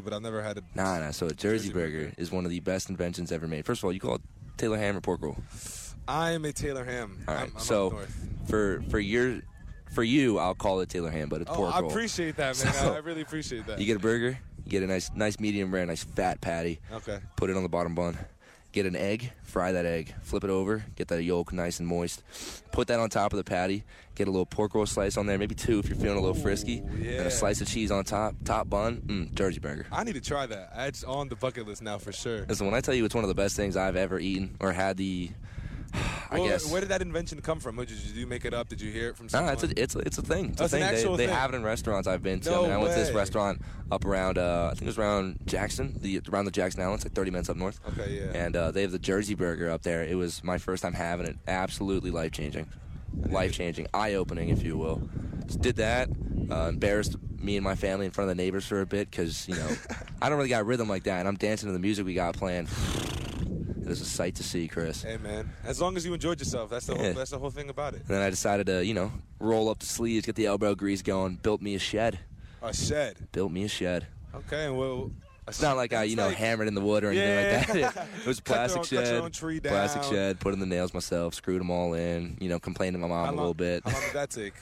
But I've never had a. Nah, nah. So a Jersey, Jersey burger, burger. is one of the best inventions ever made. First of all, you call it Taylor ham or pork roll. I am a Taylor ham. All right. I'm, I'm so for for your for you, I'll call it Taylor ham, but it's Oh, pork I roll. I appreciate that, man. So- I really appreciate that. You get a burger, you get a nice nice medium rare, nice fat patty. okay. Put it on the bottom bun. Get an egg, fry that egg, flip it over, get that yolk nice and moist. Put that on top of the patty. Get a little pork roll slice on there, maybe two if you're feeling a little frisky. Ooh, And a slice of cheese on top, top bun, mm, Jersey burger. I need to try that. It's on the bucket list now for sure. Listen, when I tell you it's one of the best things I've ever eaten or had the, I Well, guess. Where did that invention come from? Did you, did you make it up? Did you hear it from No, it's a, it's a, it's a thing. It's Oh, a thing. they, they thing. have it in restaurants I've been to. I No mean, I went to this restaurant up around, uh, I think it was around Jackson, the around the Jackson Islands, like 30 minutes up north. okay, yeah. And uh, they have the Jersey Burger up there. It was my first time having it. Absolutely life changing, life changing, eye opening, if you will. Just did that. Uh, embarrassed me and my family in front of the neighbors for a bit because you know I don't really got rhythm like that, and I'm dancing to the music we got playing. It was a sight to see, Chris. hey, man. As long as you enjoyed yourself, that's the Yeah. whole, that's the whole thing about it. And then I decided to, you know, roll up the sleeves, get the elbow grease going, built me a shed. A shed. Built me a shed. Okay, well. It's not like I, you know, hammered in the wood or anything Yeah. like that. It, was a plastic own- shed. own tree Plastic shed. Put in the nails myself. Screwed them all in. You know, complained to my mom How a long- little bit. How long did that take?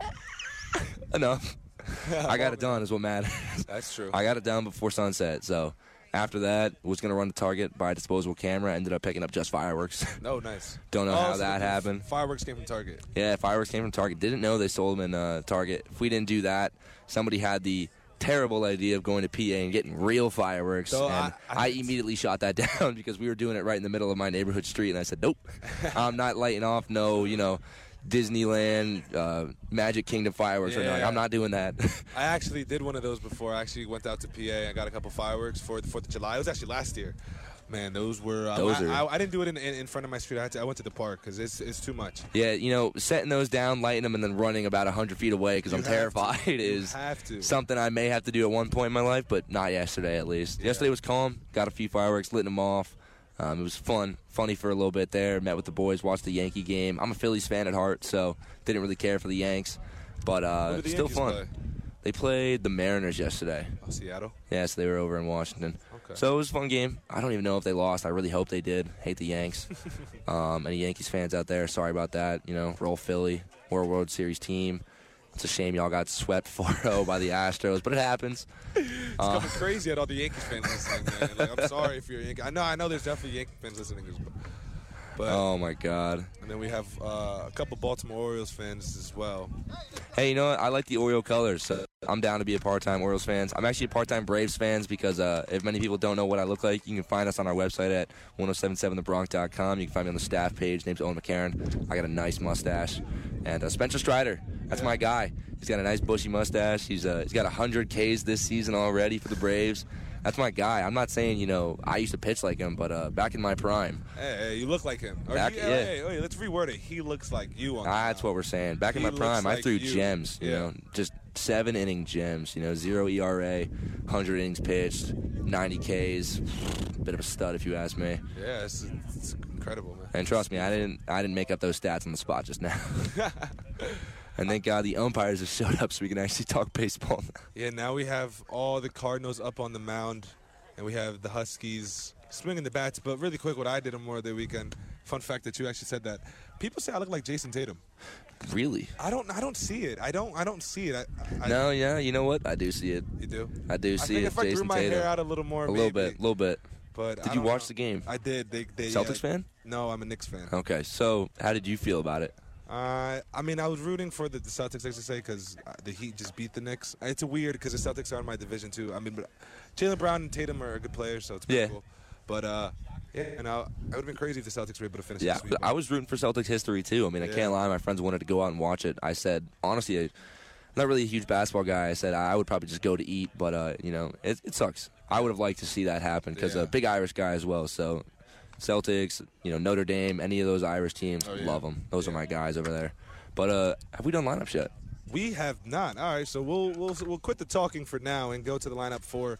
Enough. I got it done. Is what matters. That's true. I got it done before sunset. So after that, was gonna run to Target buy a disposable camera. Ended up picking up just fireworks. No, nice. Don't know Oh, how so that happened. Fireworks came from Target. Yeah, fireworks came from Target. Didn't know they sold them in uh, Target. If we didn't do that, somebody had the terrible idea of going to PA and getting real fireworks. So and I- I- I, immediately shot that down because we were doing it right in the middle of my neighborhood street. And I said, nope, I'm not lighting off no, you know, Disneyland, uh, Magic Kingdom fireworks. Right now. Like, Yeah. I'm not doing that. I actually did one of those before. I actually went out to PA and got a couple fireworks for the Fourth of July. It was actually last year. Man, those were. Um, Those I, are- I, I didn't do it in, in, in front of my street. I, had to, I went to the park because it's it's too much. yeah, you know, setting those down, lighting them, and then running about 100 feet away because I'm terrified is something I may have to do at one point in my life, but not yesterday at least. Yeah. Yesterday was calm. Got a few fireworks, lit them off. Um, it was fun, funny for a little bit there. Met with the boys, watched the Yankee game. I'm a Phillies fan at heart, so didn't really care for the Yanks, but uh, the still Yankees fun. play? They played the Mariners yesterday. Oh, Seattle. Yeah, so they were over in Washington. Okay. So it was a fun game. I don't even know if they lost. I really hope they did. Hate the Yanks. um, any Yankees fans out there, sorry about that. You know, roll Philly. We're a World Series team. It's a shame y'all got swept 4-0 by the Astros, but it happens. It's Uh, coming crazy at all the Yankees fans listening, man. Like, I'm sorry if you're a Yankee. I know, I know. There's definitely Yankee fans listening, as well. But Oh my God. and then we have uh, a couple Baltimore Orioles fans as well. Hey, you know what? I like the Oriole colors, so I'm down to be a part-time Orioles fans. I'm actually a part-time Braves fans because uh, if many people don't know what I look like, you can find us on our website at 1077thebronx.com. You can find me on the staff page. Name's Owen McCarron. I got a nice mustache, and uh, Spencer Strider. That's my guy. He's got a nice bushy mustache. He's uh, he's got 100 Ks this season already for the Braves. That's my guy. I'm not saying you know I used to pitch like him, but uh, back in my prime, Hey, hey, you look like him. Or Back- he- yeah. hey, let's reword it. He looks like you on. the that's what we're saying. Back in my prime, looks I threw you. gems. You Yeah. know, just seven inning gems. You know, zero ERA, 100 innings pitched, 90 Ks. Bit of a stud, if you ask me. Yeah, it's, it's incredible, man. And trust me, I didn't I didn't make up those stats on the spot just now. and thank God the umpires have showed up so we can actually talk baseball. Now. Yeah, now we have all the Cardinals up on the mound, and we have the Huskies swinging the bats. But really quick, what I did on Memorial Day weekend. Fun fact that you actually said that. People say I look like Jayson Tatum. Really? I don't. I don't see it. I don't. I don't see it. I, I, No, yeah, you know what? I do see it. You do. I do I see think it. if I grew my Tatum. hair out a little more, a little bit, a little bit. But Did I you watch know. the game? I did. They, they Celtics uh, fan? No, I'm a Knicks fan. Okay, so how did you feel about it? Uh, I mean, I was rooting for the, the Celtics, like to say, because the Heat just beat the Knicks. It's weird because the Celtics are in my division too. I mean, but Jaylen Brown and Tatum are good players, so it's pretty Yeah. cool. But uh, yeah, and I, I would have been crazy if the Celtics were able to finish. Yeah, sweep. I was rooting for Celtics history too. I mean, I Yeah. can't lie. My friends wanted to go out and watch it. I said, honestly, I, am not really a huge basketball guy. I said I would probably just go to eat, but uh, you know, it, it sucks. I would have liked to see that happen because Yeah. a big Irish guy as well. So, Celtics, you know, Notre Dame, any of those Irish teams, Oh, yeah. love them. Those are my guys over there. But uh, have we done lineups yet? We have not. All right, so we'll we'll we'll quit the talking for now and go to the lineup for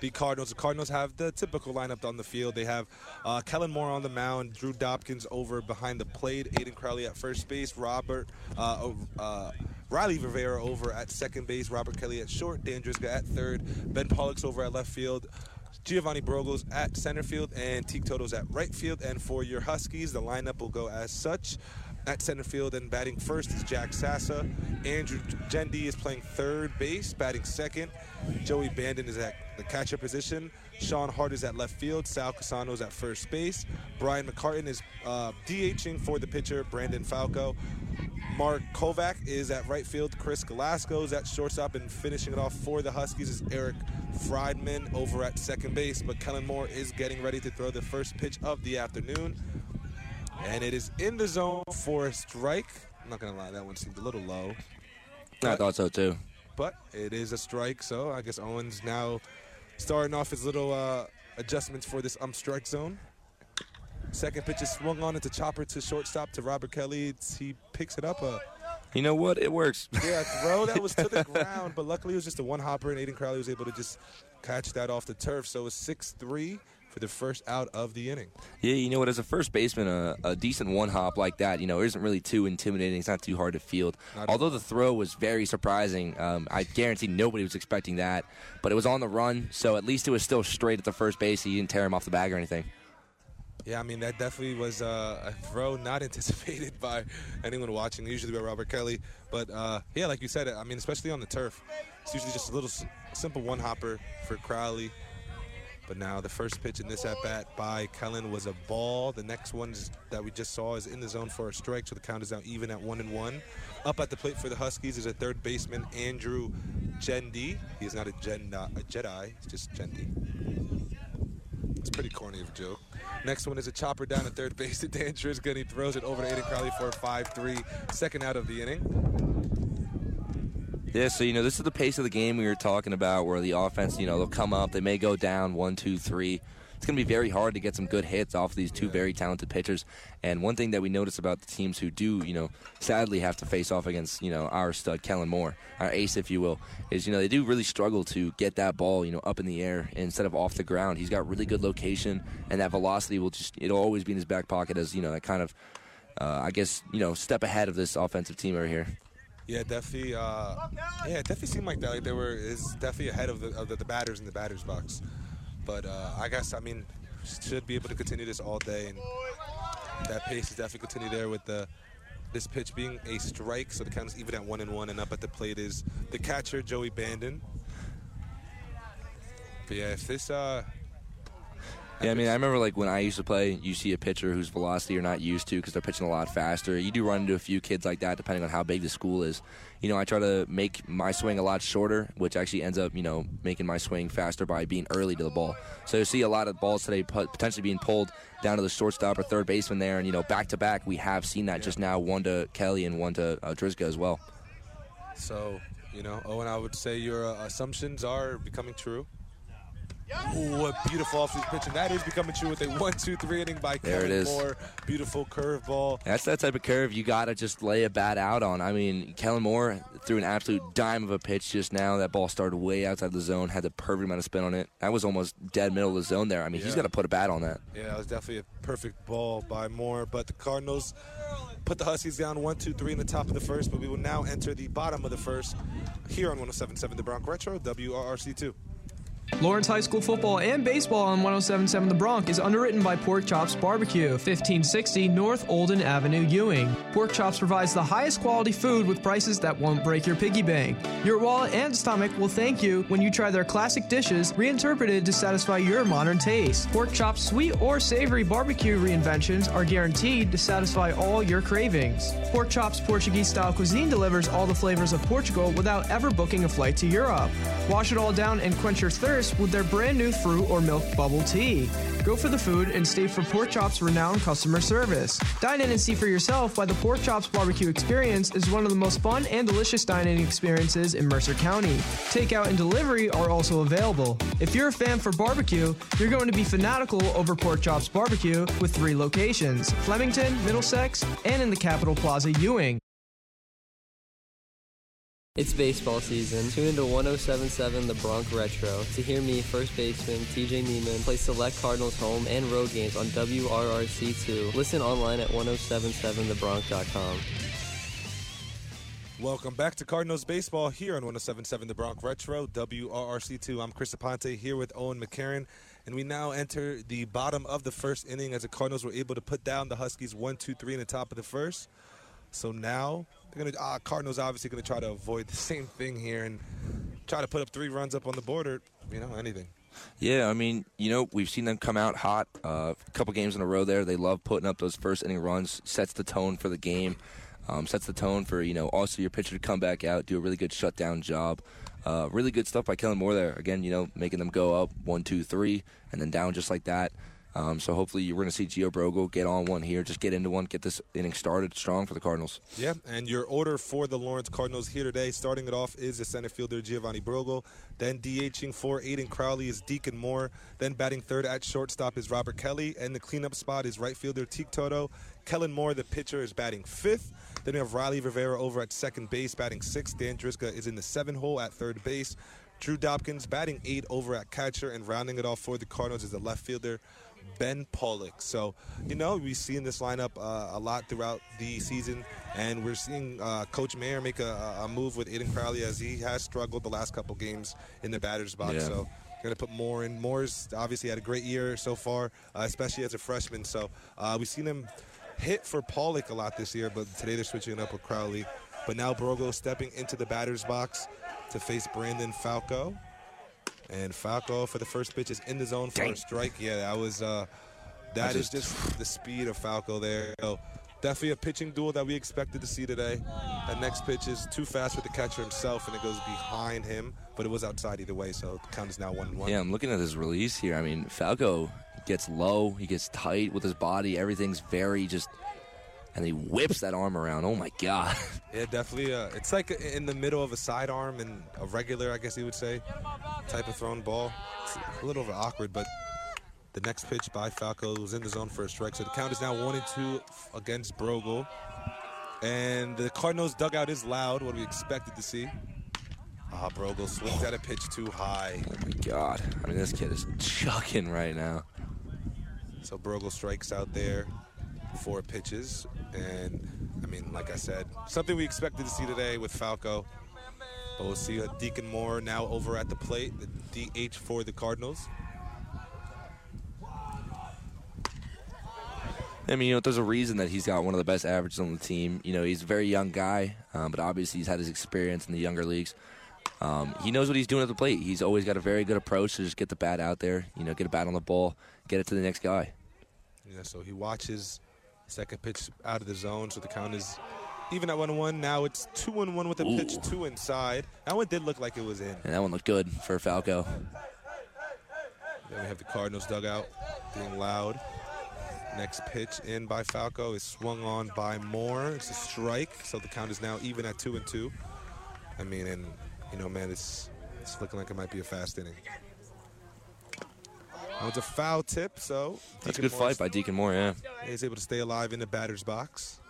the Cardinals. The Cardinals have the typical lineup on the field. They have uh, Kellen Moore on the mound, Drew Dobkins over behind the plate, Aiden Crowley at first base, Robert. Uh, uh, Riley Rivera over at second base, Robert Kelly at short, Dan Driska at third, Ben Pollock's over at left field, Giovanni Brogos at center field, and Teak Toto's at right field. And for your Huskies, the lineup will go as such. At center field and batting first is Jack Sassa. Andrew Jendi is playing third base, batting second. Joey Bandon is at the catcher position. Sean Hart is at left field. Sal Casano is at first base. Brian McCartan is uh, DHing for the pitcher, Brandon Falco. Mark Kovac is at right field. Chris Galasco is at shortstop. And finishing it off for the Huskies is Eric Friedman over at second base. But Kellen Moore is getting ready to throw the first pitch of the afternoon. And it is in the zone for a strike. I'm not going to lie, that one seemed a little low. I thought so too. But it is a strike, so I guess Owens now starting off his little uh, adjustments for this um strike zone. Second pitch is swung on into chopper to shortstop to Robert Kelly. He picks it up. A You know what? It works. yeah throw that was to the ground, but luckily it was just a one hopper, and Aiden Crowley was able to just catch that off the turf. So it's six three for the first out of the inning. Yeah, you know what? As a first baseman, a, a decent one hop like that, you know, isn't really too intimidating. It's not too hard to field. Not Although the throw was very surprising, um, I guarantee nobody was expecting that. But it was on the run, so at least it was still straight at the first base. He didn't tear him off the bag or anything. Yeah, I mean that definitely was uh, a throw not anticipated by anyone watching. Usually by Robert Kelly, but uh, yeah, like you said, I mean especially on the turf, it's usually just a little s- simple one hopper for Crowley. But now the first pitch in this at bat by Kellen was a ball. The next one that we just saw is in the zone for a strike, so the count is now even at one and one. Up at the plate for the Huskies is a third baseman Andrew Jendi. He is not a, Gen, a Jedi, it's just Jendi. It's pretty corny of a joke. Next one is a chopper down at third base to Dan Trisca, and he throws it over to Aiden Crowley for a 5-3, second out of the inning. Yeah, so you know this is the pace of the game we were talking about, where the offense, you know, they'll come up, they may go down one, two, three. It's going to be very hard to get some good hits off these two very talented pitchers. And one thing that we notice about the teams who do, you know, sadly have to face off against, you know, our stud Kellen Moore, our ace, if you will, is you know they do really struggle to get that ball, you know, up in the air instead of off the ground. He's got really good location, and that velocity will just it'll always be in his back pocket as you know that kind of, uh, I guess, you know, step ahead of this offensive team over here. Yeah, definitely. Uh, yeah, it definitely seemed like that. Like they were is definitely ahead of the, of the, the batters in the batters box. But uh, I guess I mean should be able to continue this all day, and that pace is definitely continue there with the this pitch being a strike. So the count is even at one and one, and up at the plate is the catcher Joey Bandon. But yeah, if this uh, Yeah, I mean, I remember like when I used to play, you see a pitcher whose velocity you're not used to because they're pitching a lot faster. You do run into a few kids like that, depending on how big the school is. You know, I try to make my swing a lot shorter, which actually ends up, you know, making my swing faster by being early to the ball. So you see a lot of balls today potentially being pulled down to the shortstop or third baseman there, and you know, back to back, we have seen that just now, one to Kelly and one to uh, Drizga as well. So, you know, Owen, I would say your uh, assumptions are becoming true. Ooh, what beautiful off-speed pitch, and that is becoming true with a one-two-three inning by There Kellen it is. Moore. Beautiful curveball. That's that type of curve you got to just lay a bat out on. I mean, Kellen Moore threw an absolute dime of a pitch just now. That ball started way outside the zone, had the perfect amount of spin on it. That was almost dead middle of the zone there. I mean, he's Yeah. got to put a bat on that. Yeah, that was definitely a perfect ball by Moore, but the Cardinals put the Huskies down one, two, three in the top of the first, but we will now enter the bottom of the first here on 107.7 The Bronx Retro, WRRC2. Lawrence High School football and baseball on 1077 The Bronx is underwritten by Pork Chops Barbecue, 1560 North Olden Avenue, Ewing. Pork Chops provides the highest quality food with prices that won't break your piggy bank. Your wallet and stomach will thank you when you try their classic dishes reinterpreted to satisfy your modern taste. Pork Chops sweet or savory barbecue reinventions are guaranteed to satisfy all your cravings. Pork Chops Portuguese style cuisine delivers all the flavors of Portugal without ever booking a flight to Europe. Wash it all down and quench your thirst with their brand new fruit or milk bubble tea. Go for the food and stay for Pork Chops' renowned customer service. Dine in and see for yourself why the Pork Chops barbecue experience is one of the most fun and delicious dining experiences in Mercer County. Takeout and delivery are also available. If you're a fan for barbecue, you're going to be fanatical over Pork Chops Barbecue with three locations Flemington, Middlesex, and in the Capitol Plaza, Ewing. It's baseball season. Tune into 1077 The Bronx Retro to hear me, first baseman TJ Neiman, play select Cardinals home and road games on WRRC2. Listen online at 1077thebronx.com. Welcome back to Cardinals Baseball here on 1077 The Bronx Retro, WRRC2. I'm Chris Aponte here with Owen McCarron, and we now enter the bottom of the first inning as the Cardinals were able to put down the Huskies 1 2 3 in the top of the first. So now gonna uh, Cardinals obviously gonna try to avoid the same thing here and try to put up three runs up on the board or you know anything. Yeah, I mean, you know, we've seen them come out hot uh, a couple games in a row there. They love putting up those first inning runs, sets the tone for the game, um, sets the tone for, you know, also your pitcher to come back out, do a really good shutdown job. Uh, really good stuff by Kellen Moore there. Again, you know, making them go up one, two, three, and then down just like that. Um, so hopefully you're going to see Gio Brogle get on one here, just get into one, get this inning started strong for the Cardinals. Yeah, and your order for the Lawrence Cardinals here today, starting it off is the center fielder Giovanni Brogle. Then DHing for Aiden Crowley is Deacon Moore. Then batting third at shortstop is Robert Kelly. And the cleanup spot is right fielder Teak Toto. Kellen Moore, the pitcher, is batting fifth. Then we have Riley Rivera over at second base, batting sixth. Dan Driska is in the seven hole at third base. Drew Dobkins batting eight over at catcher. And rounding it off for the Cardinals is the left fielder Ben Pollock. So, you know, we've seen this lineup uh, a lot throughout the season, and we're seeing uh, Coach Mayer make a, a, move with Aiden Crowley as he has struggled the last couple games in the batter's box. Yeah. So, going to put more in. Moore's obviously had a great year so far, uh, especially as a freshman. So, uh, we've seen him hit for Pollock a lot this year, but today they're switching it up with Crowley. But now Brogle stepping into the batter's box to face Brandon Falco. And Falco for the first pitch is in the zone for Dang. a strike. Yeah, that was uh, that just, is just the speed of Falco there. So definitely a pitching duel that we expected to see today. That next pitch is too fast for the catcher himself, and it goes behind him, but it was outside either way. So the count is now one one. Yeah, I'm looking at his release here. I mean, Falco gets low, he gets tight with his body. Everything's very just and he whips that arm around. Oh my god! Yeah, definitely. Uh, it's like in the middle of a sidearm and a regular, I guess you would say, type of thrown ball. It's a little bit awkward, but the next pitch by Falco was in the zone for a strike. So the count is now one and two against Brogle. And the Cardinals dugout is loud, what we expected to see. Ah, Brogle swings at a pitch too high. Oh my god. I mean, this kid is chucking right now. So Brogle strikes out there four pitches. And, I mean, like I said, something we expected to see today with Falco. But we'll see Deacon Moore now over at the plate, the DH for the Cardinals. I mean, you know, there's a reason that he's got one of the best averages on the team. You know, he's a very young guy, um, but obviously he's had his experience in the younger leagues. Um, he knows what he's doing at the plate. He's always got a very good approach to just get the bat out there, you know, get a bat on the ball, get it to the next guy. Yeah, so he watches Second pitch out of the zone, so the count is even at 1 1. Now it's 2 1 1 with a Ooh. pitch two inside. That one did look like it was in. And that one looked good for Falco. Then we have the Cardinals dugout being loud. Next pitch in by Falco is swung on by Moore. It's a strike, so the count is now even at 2 and 2. I mean, and, you know, man, it's, it's looking like it might be a fast inning. That was a foul tip, so Deacon that's a good Moore's, fight by Deacon Moore. Yeah, he's able to stay alive in the batter's box.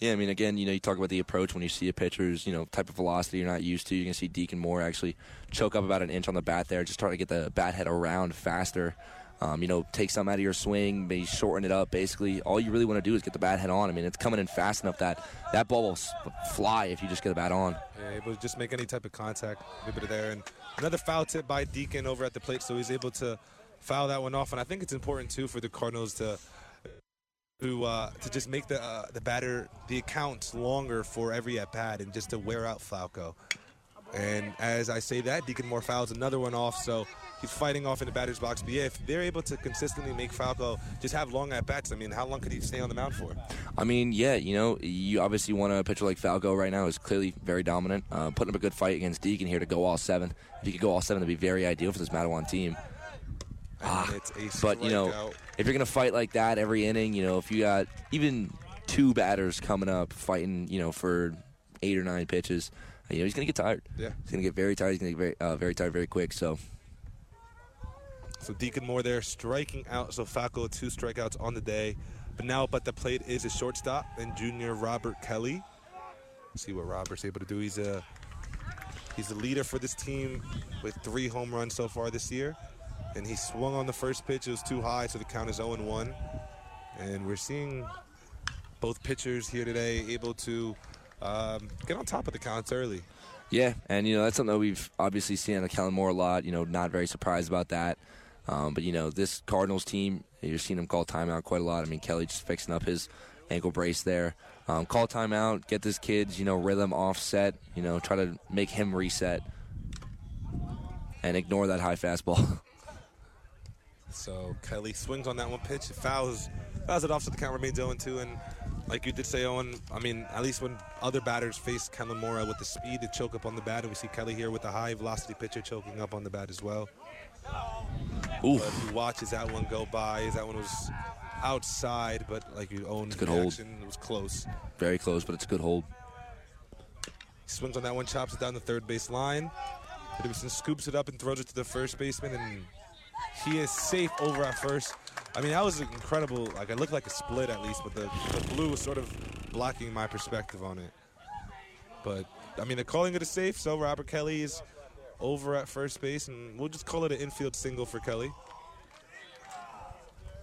Yeah, I mean, again, you know, you talk about the approach when you see a pitcher's, you know, type of velocity you're not used to. You can see Deacon Moore actually choke up about an inch on the bat there, just trying to get the bat head around faster. Um, you know, take some out of your swing, maybe shorten it up. Basically, all you really want to do is get the bat head on. I mean, it's coming in fast enough that that ball will fly if you just get the bat on. Yeah, able to just make any type of contact, a bit of there, and another foul tip by Deacon over at the plate, so he's able to foul that one off. And I think it's important too for the Cardinals to to uh, to just make the uh, the batter the accounts longer for every at bat and just to wear out Falco. And as I say that, Deacon Moore fouls another one off, so he's fighting off in the batter's box. But yeah, if they're able to consistently make Falco just have long at bats, I mean, how long could he stay on the mound for? I mean, yeah, you know, you obviously want a pitcher like Falco right now is clearly very dominant, uh, putting up a good fight against Deacon here to go all seven. If he could go all seven, that'd be very ideal for this Matawan team. Ah, but you know, out. if you're gonna fight like that every inning, you know, if you got even two batters coming up fighting, you know, for eight or nine pitches, you know, he's gonna get tired. Yeah, he's gonna get very tired. He's gonna get very, uh, very tired very quick. So. So Deacon Moore there striking out. So Falco two strikeouts on the day, but now but the plate is a shortstop and junior Robert Kelly. Let's see what Robert's able to do. He's a He's the leader for this team with three home runs so far this year. And he swung on the first pitch. It was too high, so the count is 0 1. And we're seeing both pitchers here today able to um, get on top of the counts early. Yeah, and you know that's something that we've obviously seen on Kellen Moore a lot. You know, not very surprised about that. Um, but you know, this Cardinals team, you're seeing him call timeout quite a lot. I mean, Kelly just fixing up his ankle brace there. Um, call timeout, get this kid's you know rhythm offset. You know, try to make him reset and ignore that high fastball. So Kelly swings on that one pitch, fouls, fouls it off, so the count remains 0 2. And like you did say, Owen, I mean, at least when other batters face Kellen Mora with the speed to choke up on the bat, and we see Kelly here with a high velocity pitcher choking up on the bat as well. Ooh, But he watches that one go by. That one was outside, but like you own good hold. it was close. very close, but it's a good hold. He Swings on that one, chops it down the third base line. Peterson scoops it up and throws it to the first baseman, and he is safe over at first. I mean, that was incredible. Like, it looked like a split at least, but the, the blue was sort of blocking my perspective on it. But, I mean, they're calling it a safe, so Robert Kelly is over at first base, and we'll just call it an infield single for Kelly.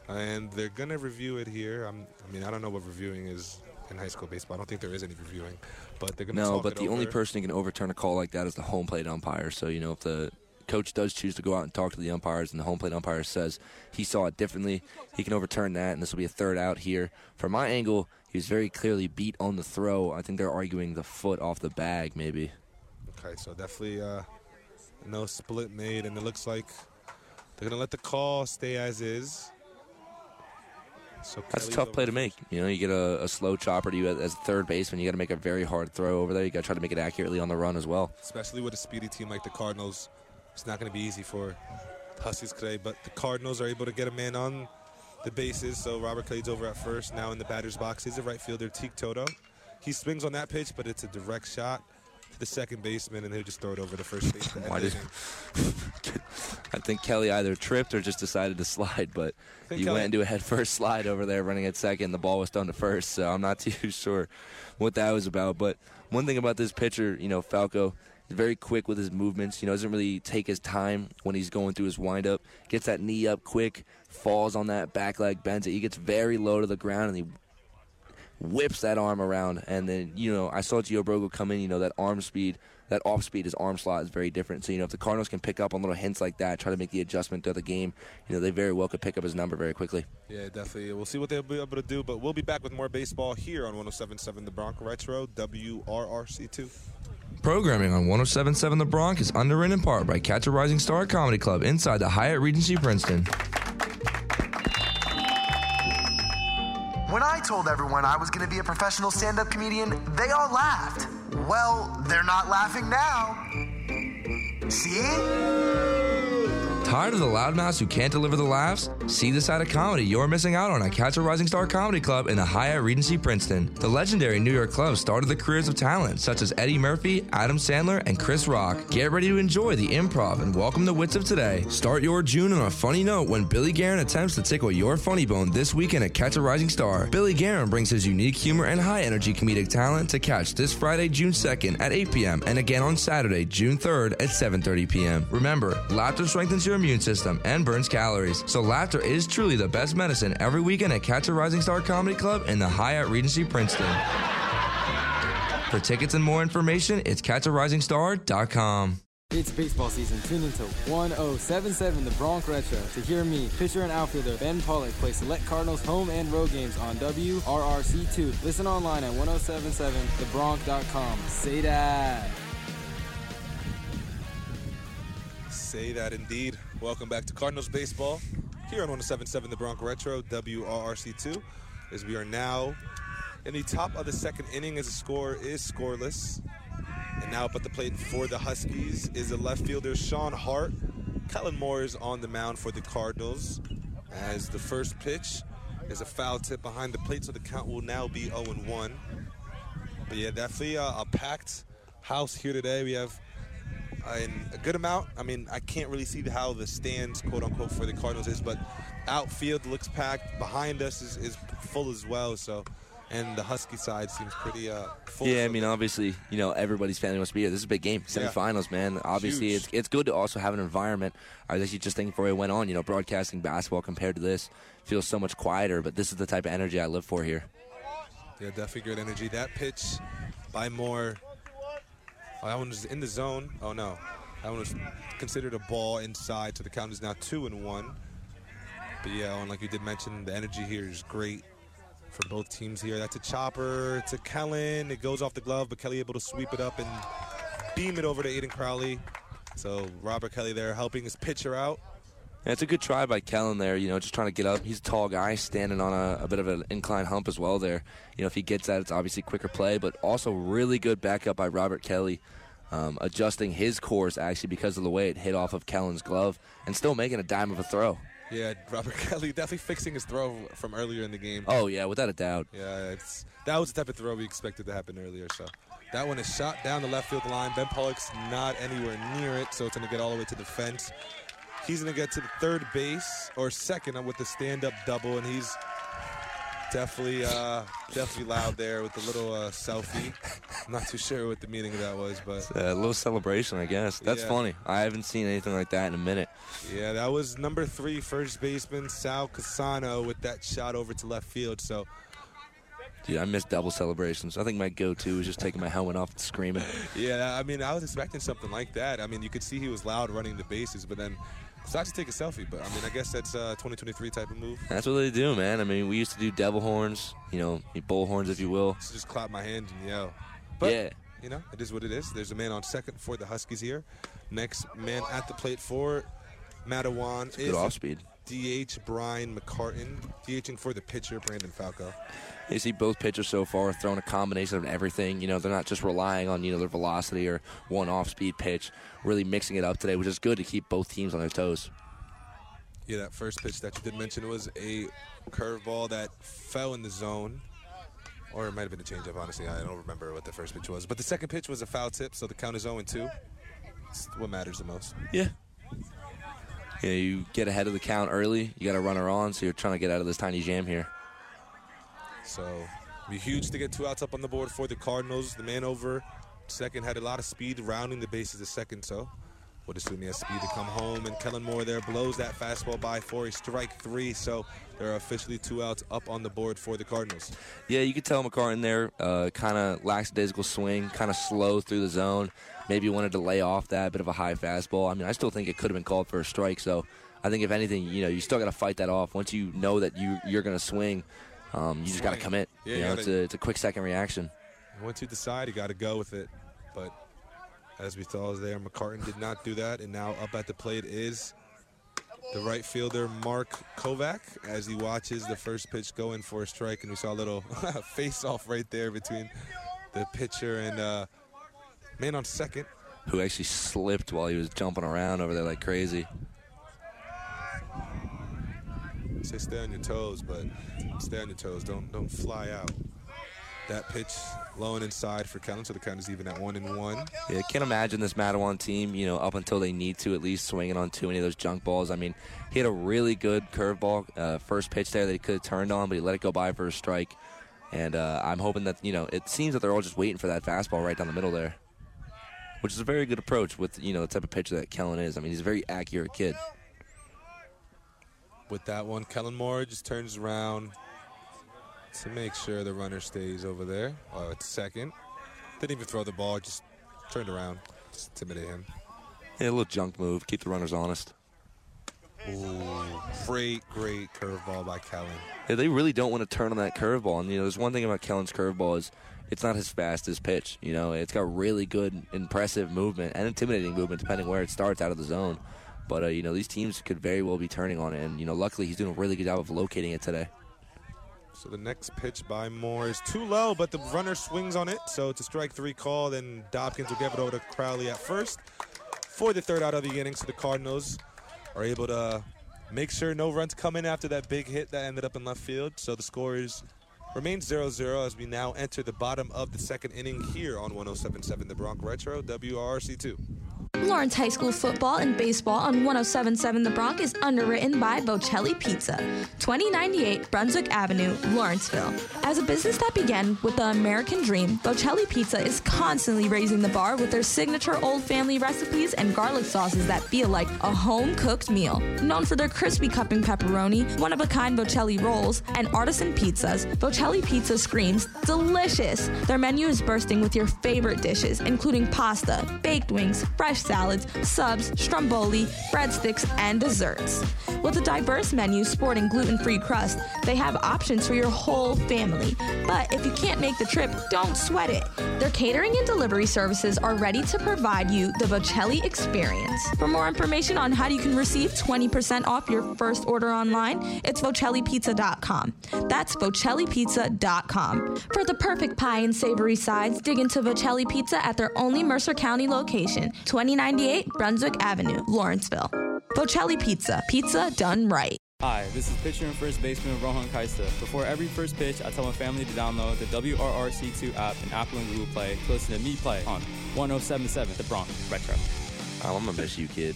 And they're going to review it here. I'm, I mean, I don't know what reviewing is in high school baseball. I don't think there is any reviewing, but they're going to No, but the only person who can overturn a call like that is the home plate umpire. So, you know, if the coach does choose to go out and talk to the umpires and the home plate umpire says he saw it differently, he can overturn that, and this will be a third out here. From my angle, he was very clearly beat on the throw. I think they're arguing the foot off the bag, maybe. Okay, so definitely uh, no split made, and it looks like they're gonna let the call stay as is. So That's a tough play to make. You know, you get a, a slow chopper to you as, as third baseman. You got to make a very hard throw over there. You got to try to make it accurately on the run as well. especially with a speedy team like the Cardinals. It's not going to be easy for Huskies today, but the Cardinals are able to get a man on the bases. So Robert Kelly's over at first. Now in the batter's box is the right fielder Teak Toto. He swings on that pitch, but it's a direct shot to the second baseman, and he'll just throw it over the first baseman. Why did- I think Kelly either tripped or just decided to slide, but he Kelly- went into a head first slide over there running at second. The ball was thrown to first, so I'm not too sure what that was about. But one thing about this pitcher, you know, Falco, very quick with his movements. You know, doesn't really take his time when he's going through his windup. Gets that knee up quick, falls on that back leg, bends it. He gets very low to the ground and he whips that arm around. And then, you know, I saw Gio Brogo come in, you know, that arm speed, that off speed, his arm slot is very different. So, you know, if the Cardinals can pick up on little hints like that, try to make the adjustment throughout the game, you know, they very well could pick up his number very quickly. Yeah, definitely. We'll see what they'll be able to do, but we'll be back with more baseball here on 1077 The Bronx Retro, WRRC2. Programming on 1077 The Bronx is underwritten in part by Catch a Rising Star Comedy Club inside the Hyatt Regency Princeton. When I told everyone I was going to be a professional stand up comedian, they all laughed. Well, they're not laughing now. See? Tired of the loudmouths who can't deliver the laughs? See the side of comedy you're missing out on at Catch a Rising Star Comedy Club in the Hyatt Regency Princeton. The legendary New York club started the careers of talent such as Eddie Murphy, Adam Sandler, and Chris Rock. Get ready to enjoy the improv and welcome the wits of today. Start your June on a funny note when Billy Guerin attempts to tickle your funny bone this weekend at Catch a Rising Star. Billy Guerin brings his unique humor and high energy comedic talent to catch this Friday, June 2nd at 8 p.m. and again on Saturday, June 3rd at 7:30 p.m. Remember, laughter strengthens your immune system and burns calories. So laughter is truly the best medicine every weekend at Catch a Rising Star Comedy Club in the Hyatt Regency Princeton. For tickets and more information, it's catcharisingstar.com. It's baseball season. Tune into 1077 The Bronx Retro to hear me, pitcher and outfielder Ben Pollock, play select Cardinals home and road games on WRRC2. Listen online at 1077thebronx.com. Say that. Say that indeed. Welcome back to Cardinals Baseball here on 1077 The Bronx Retro, WRRC2, as we are now in the top of the second inning as the score is scoreless. And now up at the plate for the Huskies is the left fielder Sean Hart. Kellen Moore is on the mound for the Cardinals as the first pitch is a foul tip behind the plate, so the count will now be 0 1. But yeah, definitely a, a packed house here today. We have in a good amount. I mean, I can't really see how the stands, quote unquote, for the Cardinals is, but outfield looks packed. Behind us is, is full as well. So and the Husky side seems pretty uh, full. Yeah, I mean, obviously, you know, everybody's family wants to be here. This is a big game, Yeah. semifinals, man. Obviously, Huge. it's it's good to also have an environment. I was actually just thinking before I went on, you know, broadcasting basketball compared to this feels so much quieter. But this is the type of energy I live for here. Yeah, definitely good energy. That pitch by Moore. Oh, that one was in the zone. Oh no, that one was considered a ball inside. So the count is now two and one. But yeah, and like you did mention, the energy here is great for both teams here. That's a chopper. A Kellen. It goes off the glove, but Kelly able to sweep it up and beam it over to Aiden Crowley. So Robert Kelly there helping his pitcher out. Yeah, it's a good try by Kellen there, you know, just trying to get up. He's a tall guy, standing on a, a bit of an incline hump as well there. You know, if he gets that, it's obviously quicker play, but also really good backup by Robert Kelly, um, adjusting his course actually because of the way it hit off of Kellen's glove and still making a dime of a throw. Yeah, Robert Kelly definitely fixing his throw from earlier in the game. Oh, yeah, without a doubt. Yeah, it's that was the type of throw we expected to happen earlier. So that one is shot down the left field line. Ben Pollock's not anywhere near it, so it's going to get all the way to the fence. He's going to get to the third base or second with the stand-up double, and he's definitely uh, definitely loud there with the little uh, selfie. I'm not too sure what the meaning of that was, but A little celebration, I guess. That's Yeah. funny. I haven't seen anything like that in a minute. yeah, that was number three first baseman Sal Casano with that shot over to left field. So Dude, I miss double celebrations. I think my go-to is just taking my helmet off and screaming. Yeah, I mean, I was expecting something like that. I mean, you could see he was loud running the bases, but then decided just take a selfie. But I mean, I guess that's uh, a 2023 type of move. That's what they do, man. I mean, we used to do devil horns, you know, bull horns, if you will. So just clap my hand and yell. But Yeah. you know, it is what it is. There's a man on second for the Huskies here. Next man at the plate for Matawan Good is off speed. DH Brian McCartan, DHing for the pitcher Brandon Falco. You see both pitchers so far throwing a combination of everything. You know, they're not just relying on, you know, their velocity or one off speed pitch, really mixing it up today, which is good to keep both teams on their toes. Yeah, that first pitch that you did mention was a curveball that fell in the zone. Or it might have been a changeup, honestly. I don't remember what the first pitch was. But the second pitch was a foul tip, so the count is 0 2. It's what matters the most. Yeah. Yeah, you get ahead of the count early. You got a runner on, so you're trying to get out of this tiny jam here. So be huge to get two outs up on the board for the Cardinals. The man over second had a lot of speed, rounding the bases a second, so would assume he has speed to come home. And Kellen Moore there blows that fastball by for a strike three, so there are officially two outs up on the board for the Cardinals. Yeah, you could tell McCartan there, uh, kind of lackadaisical swing, kind of slow through the zone. Maybe wanted to lay off that bit of a high fastball. I mean, I still think it could have been called for a strike. So I think if anything, you know, you still got to fight that off. Once you know that you you're going to swing, um, you just got to commit. Yeah, you you know, gotta- it's a it's a quick second reaction. Once you decide, you got to go with it. But as we saw there, McCartan did not do that, and now up at the plate is the right fielder Mark Kovac as he watches the first pitch go in for a strike, and we saw a little face-off right there between the pitcher and uh, man on second. Who actually slipped while he was jumping around over there like crazy. Say stay on your toes, but stay on your toes. Don't don't fly out. That pitch low and inside for Kellen, so the count is even at one and one. Yeah, can't imagine this Matawan team, you know, up until they need to at least swinging on too many of those junk balls. I mean, he had a really good curveball uh, first pitch there that he could have turned on, but he let it go by for a strike. And uh, I'm hoping that, you know, it seems that they're all just waiting for that fastball right down the middle there, which is a very good approach with, you know, the type of pitcher that Kellen is. I mean, he's a very accurate kid. with that one. Kellen Moore just turns around to make sure the runner stays over there. Oh, it's second. Didn't even throw the ball, just turned around. Just intimidate him. Yeah, a little junk move, keep the runners honest. Ooh, great, great curveball by Kellen. Yeah, they really don't want to turn on that curveball. And you know, there's one thing about Kellen's curveball is it's not his fastest pitch. You know, it's got really good, impressive movement and intimidating movement depending where it starts out of the zone. But uh, you know, these teams could very well be turning on it. And you know, luckily he's doing a really good job of locating it today. So the next pitch by Moore is too low, but the runner swings on it. So it's a strike three call. Then Dobkins will give it over to Crowley at first for the third out of the inning. So the Cardinals are able to make sure no runs come in after that big hit that ended up in left field. So the score is remains 0-0 as we now enter the bottom of the second inning here on 107.7 The Bronx Retro WRC2. Lawrence High School football and baseball on 1077 The Bronx is underwritten by Vocelli Pizza, 2098 Brunswick Avenue, Lawrenceville. As a business that began with the American dream, Vocelli Pizza is constantly raising the bar with their signature old family recipes and garlic sauces that feel like a home cooked meal. Known for their crispy cupping pepperoni, one of a kind Vocelli rolls, and artisan pizzas, Vocelli Pizza screams delicious. Their menu is bursting with your favorite dishes, including pasta, baked wings, fresh salads, subs, stromboli, breadsticks, and desserts. With a diverse menu sporting gluten free crust, they have options for your whole family. But if you can't make the trip, don't sweat it. Their catering and delivery services are ready to provide you the Vocelli experience. For more information on how you can receive 20% off your first order online, it's vocellipizza.com. That's vocellipizza.com. For the perfect pie and savory sides, dig into Vocelli Pizza at their only Mercer County location, 2098 Brunswick Avenue, Lawrenceville. Vocelli Pizza, pizza done right. Hi, this is pitcher and first baseman Rohan Kaista. Before every first pitch, I tell my family to download the WRRC2 app in Apple and Google Play to listen to me play on 1077 The Bronx Retro. Oh, I'm gonna miss you, kid.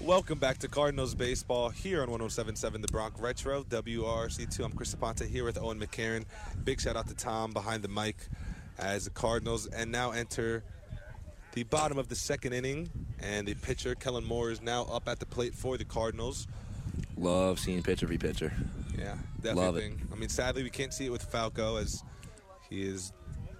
Welcome back to Cardinals baseball here on 1077 The Bronx Retro, WRC2. I'm Chris Aponte here with Owen McCarron. Big shout out to Tom behind the mic as the Cardinals and now enter the bottom of the second inning. And the pitcher, Kellen Moore, is now up at the plate for the Cardinals. Love seeing pitcher v pitcher. Yeah, definitely. Love it. I mean, sadly, we can't see it with Falco as he is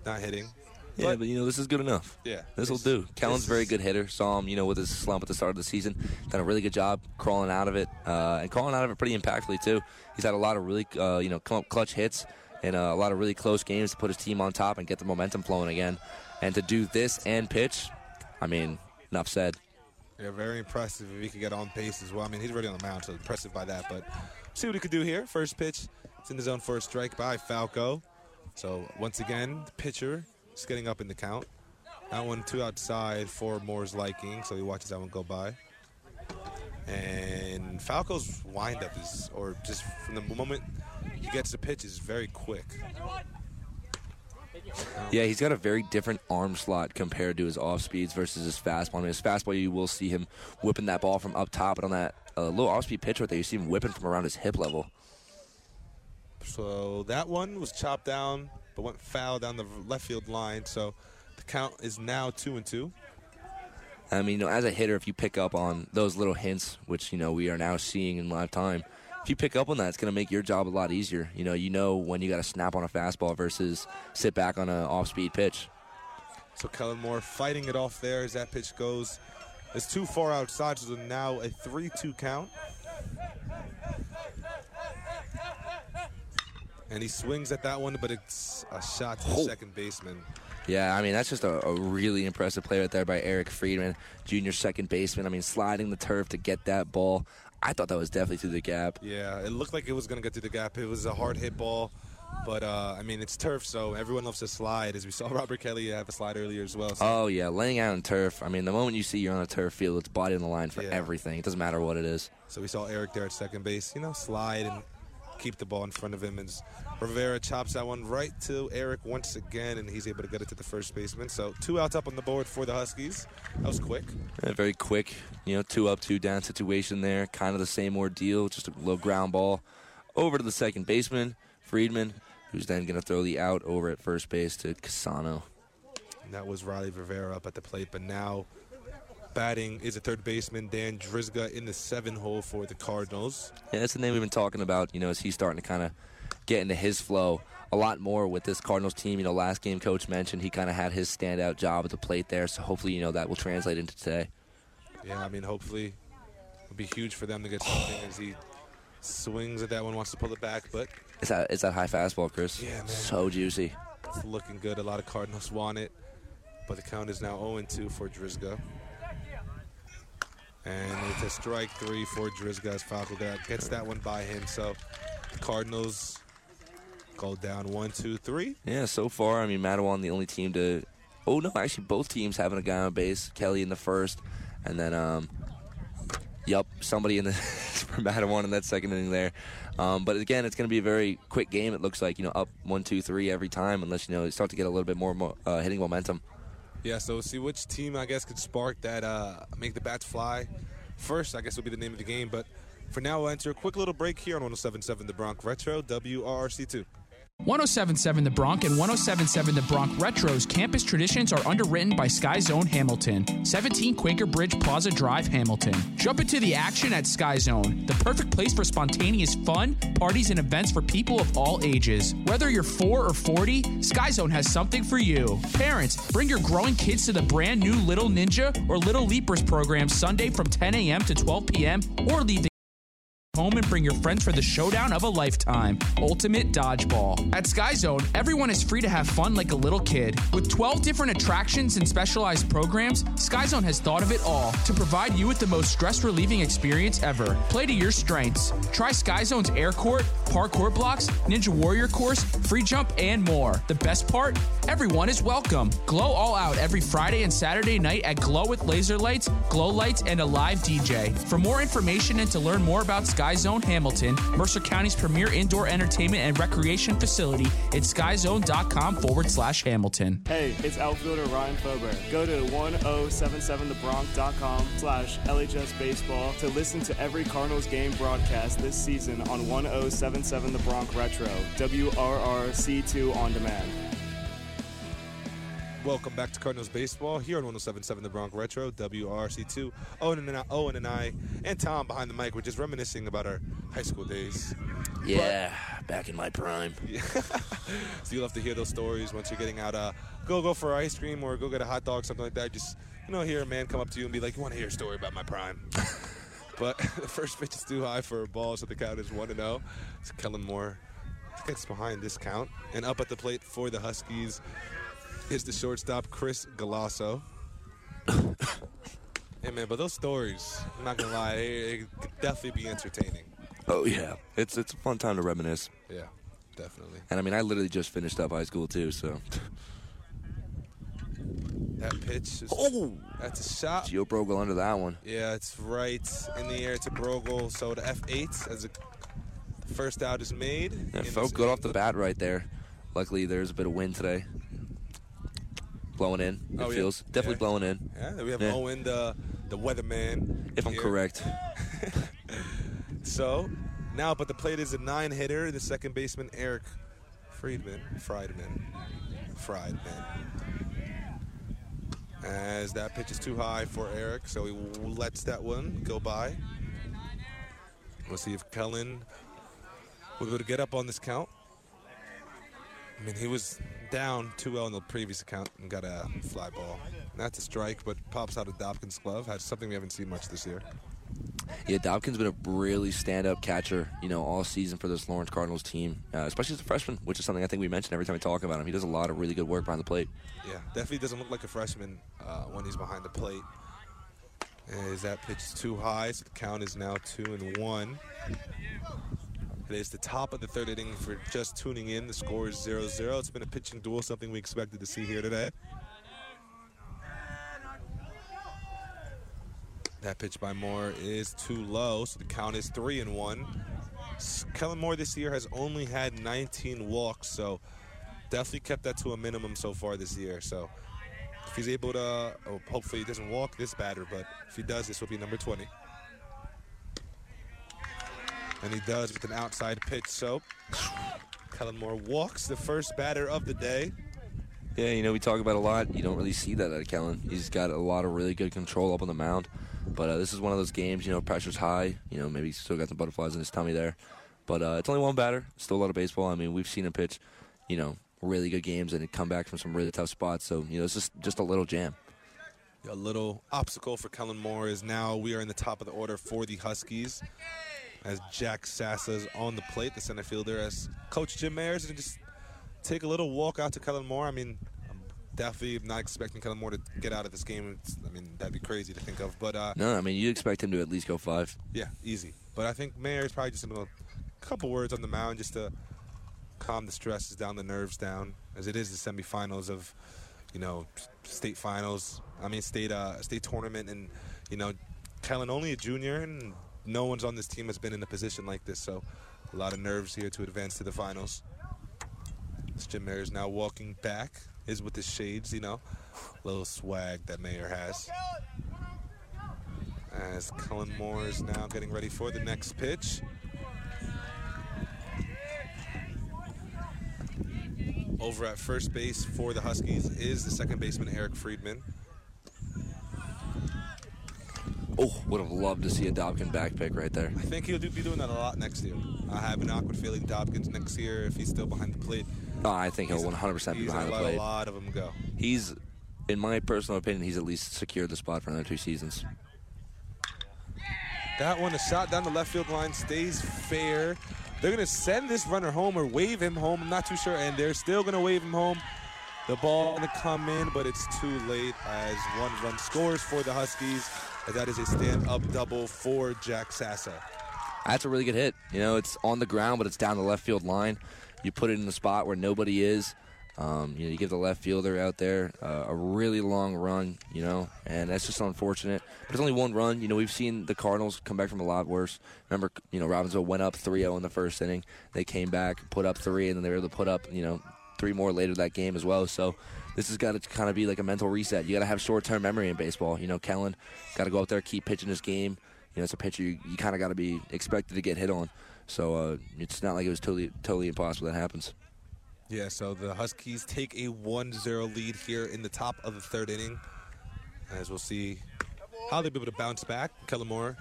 not hitting. Yeah, but, you know this is good enough. Yeah, this will do. Kellen's a very good hitter. Saw him, you know, with his slump at the start of the season. Done a really good job crawling out of it, uh, and crawling out of it pretty impactfully too. He's had a lot of really, uh, you know, come up clutch hits and uh, a lot of really close games to put his team on top and get the momentum flowing again. And to do this and pitch, I mean, enough said. Yeah, very impressive if he could get on pace as well. I mean, he's already on the mound, so impressive by that. But see what he could do here. First pitch, it's in the zone for a strike by Falco. So once again, the pitcher is getting up in the count. That one two outside for Moore's liking, so he watches that one go by. And Falco's windup is, or just from the moment he gets the pitch, is very quick. Yeah, he's got a very different arm slot compared to his off speeds versus his fastball. I mean, his fastball, you will see him whipping that ball from up top, but on that uh, little off speed pitch right there, you see him whipping from around his hip level. So that one was chopped down, but went foul down the left field line. So the count is now two and two. I mean, you know, as a hitter, if you pick up on those little hints, which you know we are now seeing in live time, you pick up on that, it's going to make your job a lot easier. You know, you know when you got to snap on a fastball versus sit back on an off-speed pitch. So Kellen Moore fighting it off there as that pitch goes. It's too far outside, so now a 3 2 count. And he swings at that one, but it's a shot to the Oh. second baseman. Yeah, I mean that's just a, a really impressive play right there by Eric Friedman, junior second baseman. I mean, sliding the turf to get that ball. I thought that was definitely through the gap. Yeah, it looked like it was going to get through the gap. It was a hard hit ball, but uh, I mean, it's turf, so everyone loves to slide. As we saw Robert Kelly have a slide earlier as well. So Oh yeah, laying out in turf. I mean, the moment you see you're on a turf field, it's body on the line for Yeah. everything. It doesn't matter what it is. So we saw Eric there at second base, you know, slide and keep the ball in front of him. And Rivera chops that one right to Eric once again, and he's able to get it to the first baseman. So two outs up on the board for the Huskies. That was quick. A very quick, you know, two up, two down situation there. Kind of the same ordeal, just a low ground ball over to the second baseman, Friedman, who's then going to throw the out over at first base to Casano. And that was Riley Rivera up at the plate, but now batting is a third baseman, Dan Drizga, in the seven hole for the Cardinals. Yeah, that's the name we've been talking about. You know, as he's starting to kind of get into his flow a lot more with this Cardinals team. You know, last game, coach mentioned he kind of had his standout job at the plate there. So hopefully, you know, that will translate into today. Yeah, I mean, hopefully it'll be huge for them to get something as he swings at that one, wants to pull it back, but Is that is that high fastball, Chris? Yeah, man. So juicy. It's looking good. A lot of Cardinals want it, but the count is now 0-2 for Drizga. And it's a strike three for Drizga as Falco that gets that one by him. So the Cardinals go down one, two, three. Yeah, so far, I mean, Matawan the only team to. Oh no, actually, both teams having a guy on base. Kelly in the first, and then um, yep, somebody in the for Matawan in that second inning there. Um, but again, it's going to be a very quick game. It looks like you know up one, two, three every time, unless you know you start to get a little bit more uh, hitting momentum. Yeah, so see which team I guess could spark that, uh, make the bats fly. First, I guess will be the name of the game. But for now, we'll enter a quick little break here on 107.7 The Bronx Retro, WRRC2. 1077 The Bronx and 1077 The Bronx Retro's campus traditions are underwritten by Sky Zone Hamilton, 17 Quaker Bridge Plaza Drive, Hamilton. Jump into the action at Sky Zone, the perfect place for spontaneous fun, parties, and events for people of all ages. Whether you're 4 or 40, Sky Zone has something for you. Parents, bring your growing kids to the brand new Little Ninja or Little Leapers program Sunday from 10 a.m. to 12 p.m. or leave the home and bring your friends for the showdown of a lifetime. Ultimate dodgeball. At sky zone everyone is free to have fun like a little kid. With 12 different attractions and specialized programs sky zone has thought of it all to provide you with the most stress relieving experience ever. Play to your strengths. Try sky zone's air court parkour blocks ninja warrior course free jump and more. The best part? Everyone is welcome. Glow all out every friday and saturday night at glow with laser lights glow lights and a live dj for more information and to learn more about sky Zone Hamilton, Mercer County's premier indoor entertainment and recreation facility. It's skyzone.com forward slash Hamilton. Hey, it's outfielder Ryan Fober. Go to 1077thebronx.com slash LHS Baseball to listen to every Cardinals game broadcast this season on 1077 The Bronx Retro, WRRC2 On Demand. Welcome back to Cardinals Baseball here on 1077 The Bronx Retro, WRRC2. Owen and, I, Owen and I and Tom behind the mic were just reminiscing about our high school days. Yeah, back in my prime. so you'll have to hear those stories once you're getting out. Uh, go go for ice cream or go get a hot dog, something like that. Just you know, hear a man come up to you and be like, "You want to hear a story about my prime?" but the first pitch is too high for a ball, so the count is one to zero. It's Kellen Moore gets behind this count and up at the plate for the Huskies is the shortstop Chris Galasso. hey man, but those stories, I'm not gonna lie, it, it could definitely be entertaining. Oh yeah, it's it's a fun time to reminisce. Yeah, definitely. And I mean, I literally just finished up high school too, so. That pitch is. Oh, that's a shot. Gio Brogel under that one. Yeah, it's right in the air to Brogel. So the F8 as a first out is made. It felt good off the bat right there. Luckily, there's a bit of wind today blowing in. It oh, feels yeah. definitely yeah. blowing in. Yeah, we have yeah. Owen, the the weatherman. If I'm here. correct. so now, but the plate is a nine hitter. The second baseman Eric Friedman, Friedman, Friedman. As that pitch is too high for Eric, so he lets that one go by. We'll see if Kellen will be able to get up on this count. I mean, he was down 2-0 in the previous account and got a fly ball. That's a strike, but pops out of Dobkins' glove. Has something we haven't seen much this year. Yeah, Dobkins been a really stand-up catcher, you know, all season for this Lawrence Cardinals team, uh, especially as a freshman, which is something I think we mention every time we talk about him. He does a lot of really good work behind the plate. Yeah, definitely doesn't look like a freshman uh, when he's behind the plate. Is that pitch too high, so the count is now two and one. It is the top of the third inning for just tuning in. The score is 0-0. It's been a pitching duel, something we expected to see here today. That pitch by Moore is too low, so the count is three and one. Kellen Moore this year has only had 19 walks, so definitely kept that to a minimum so far this year. So if he's able to, oh, hopefully he doesn't walk this batter, but if he does, this will be number 20. And he does with an outside pitch. So Kellen Moore walks the first batter of the day. Yeah, you know, we talk about a lot. You don't really see that out of Kellen. He's got a lot of really good control up on the mound. But uh, this is one of those games, you know, pressure's high. You know, maybe he's still got some butterflies in his tummy there. But uh, it's only one batter. Still a lot of baseball. I mean, we've seen him pitch, you know, really good games and come back from some really tough spots. So, you know, it's just, just a little jam. A little obstacle for Kellen Moore is now we are in the top of the order for the Huskies as Jack Sassa's on the plate, the center fielder, as Coach Jim Mayers, and just take a little walk out to Kellen Moore. I mean, I'm definitely not expecting Kellen Moore to get out of this game. It's, I mean, that'd be crazy to think of. But uh, no, I mean, you expect him to at least go five. Yeah, easy. But I think Mayers probably just a couple words on the mound just to calm the stresses down, the nerves down, as it is the semifinals of, you know, state finals. I mean, state uh, state tournament, and you know, Kellen only a junior and no one's on this team has been in a position like this, so a lot of nerves here to advance to the finals. This Jim Mayer is now walking back is with the shades, you know, little swag that Mayer has. As Kellen Moore is now getting ready for the next pitch. Over at first base for the Huskies is the second baseman Eric Friedman. Oh, would have loved to see a Dobkin back pick right there. I think he'll do, be doing that a lot next year. I have an awkward feeling Dobkins next year if he's still behind the plate. Oh, I think he'll He's- 100% be behind the plate. A lot of them go. He's, in my personal opinion, he's at least secured the spot for another two seasons. That one, a shot down the left field line, stays fair. They're going to send this runner home or wave him home. I'm not too sure. And they're still going to wave him home. The ball going to come in, but it's too late as one run scores for the Huskies. That is a stand-up double for Jack Sassa. That's a really good hit. You know, it's on the ground, but it's down the left field line. You put it in the spot where nobody is. Um, you know, you give the left fielder out there uh, a really long run. You know, and that's just unfortunate. But it's only one run. You know, we've seen the Cardinals come back from a lot worse. Remember, you know, Robbinsville went up 3-0 in the first inning. They came back, put up three, and then they were able to put up, you know, three more later that game as well. So this has got to kind of be like a mental reset. You got to have short-term memory in baseball. You know, Kellen got to go out there, keep pitching his game. You know, it's a pitcher you, you kind of got to be expected to get hit on. So uh, it's not like it was totally totally impossible that happens. Yeah, so the Huskies take a 1-0 lead here in the top of the third inning. As we'll see how they'll be able to bounce back. Kellen Moore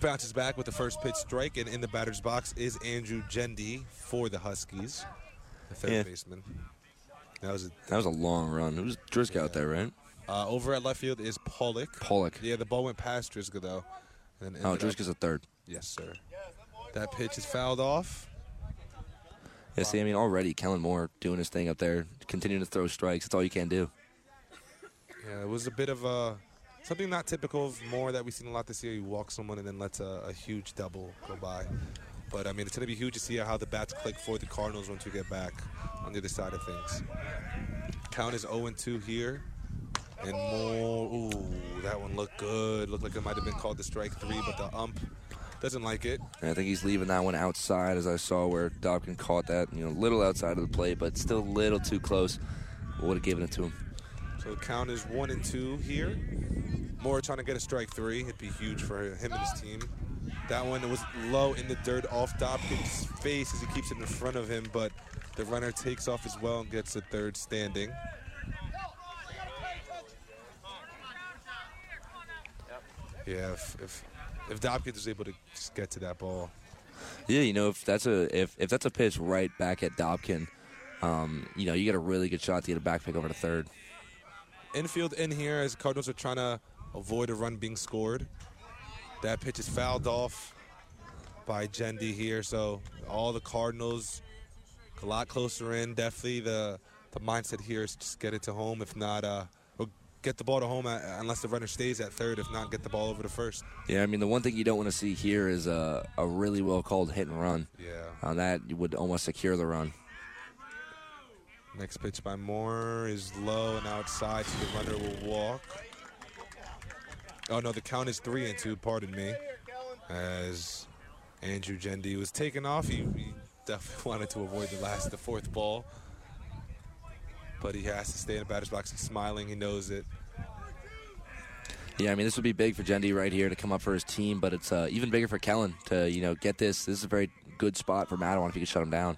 bounces back with the first pitch strike, and in the batter's box is Andrew Gendy for the Huskies, the third Yeah. baseman. That was a, That was a long run. It was Driska out there, right? uh, over at left field is Pollock. Pollock. Yeah, the ball went past Driska though. And Oh, ended up- Driska's a third. Yes, sir. That pitch is fouled off. Yeah, see, I mean, already Kellen Moore doing his thing up there, continuing to throw strikes. That's all you can do. Yeah, it was a bit of a something not typical of Moore that we've seen a lot this year. He walks someone and then lets a, a huge double go by. But I mean, it's going to be huge to see how the bats click for the Cardinals once we get back on the other side of things. Count is 0-2 here. And more. ooh, that one looked good. Looked like it might have been called the strike three, but the ump doesn't like it. And I think he's leaving that one outside, as I saw where Dobkin caught that, you know, a little outside of the plate, but still a little too close. Would have given it to him. So the count is one and two here. Moore trying to get a strike three. It'd be huge for him and his team. That one was low in the dirt off Dobkins' face as he keeps it in front of him, but the runner takes off as well and gets a third standing. Yeah, if if, if Dobkins is able to just get to that ball, Yeah, you know, if that's a if, if that's a pitch right back at Dobkin, um, you know, you get a really good shot to get a back pick over to third. infield in here as Cardinals are trying to avoid a run being scored. That pitch is fouled off by Gendy here, so all the Cardinals a lot closer in. Definitely the the mindset here is just get it to home. If not, uh, get the ball to home uh, unless the runner stays at third. If not, get the ball over to first. Yeah, I mean, the one thing you don't want to see here is a, a really well called hit and run. Yeah. Uh, that would almost secure the run. Next pitch by Moore is low and outside, so the runner will walk. Oh no, the count is three and two. Pardon me. As Andrew Gendy was taken off, he, he definitely wanted to avoid the last, the fourth ball, but he has to stay in the batter's box. He's smiling. He knows it. Yeah, I mean, this would be big for Gendy right here to come up for his team, but it's uh, even bigger for Kellen to, you know, get this. This is a very good spot for Matawan if he could shut him down.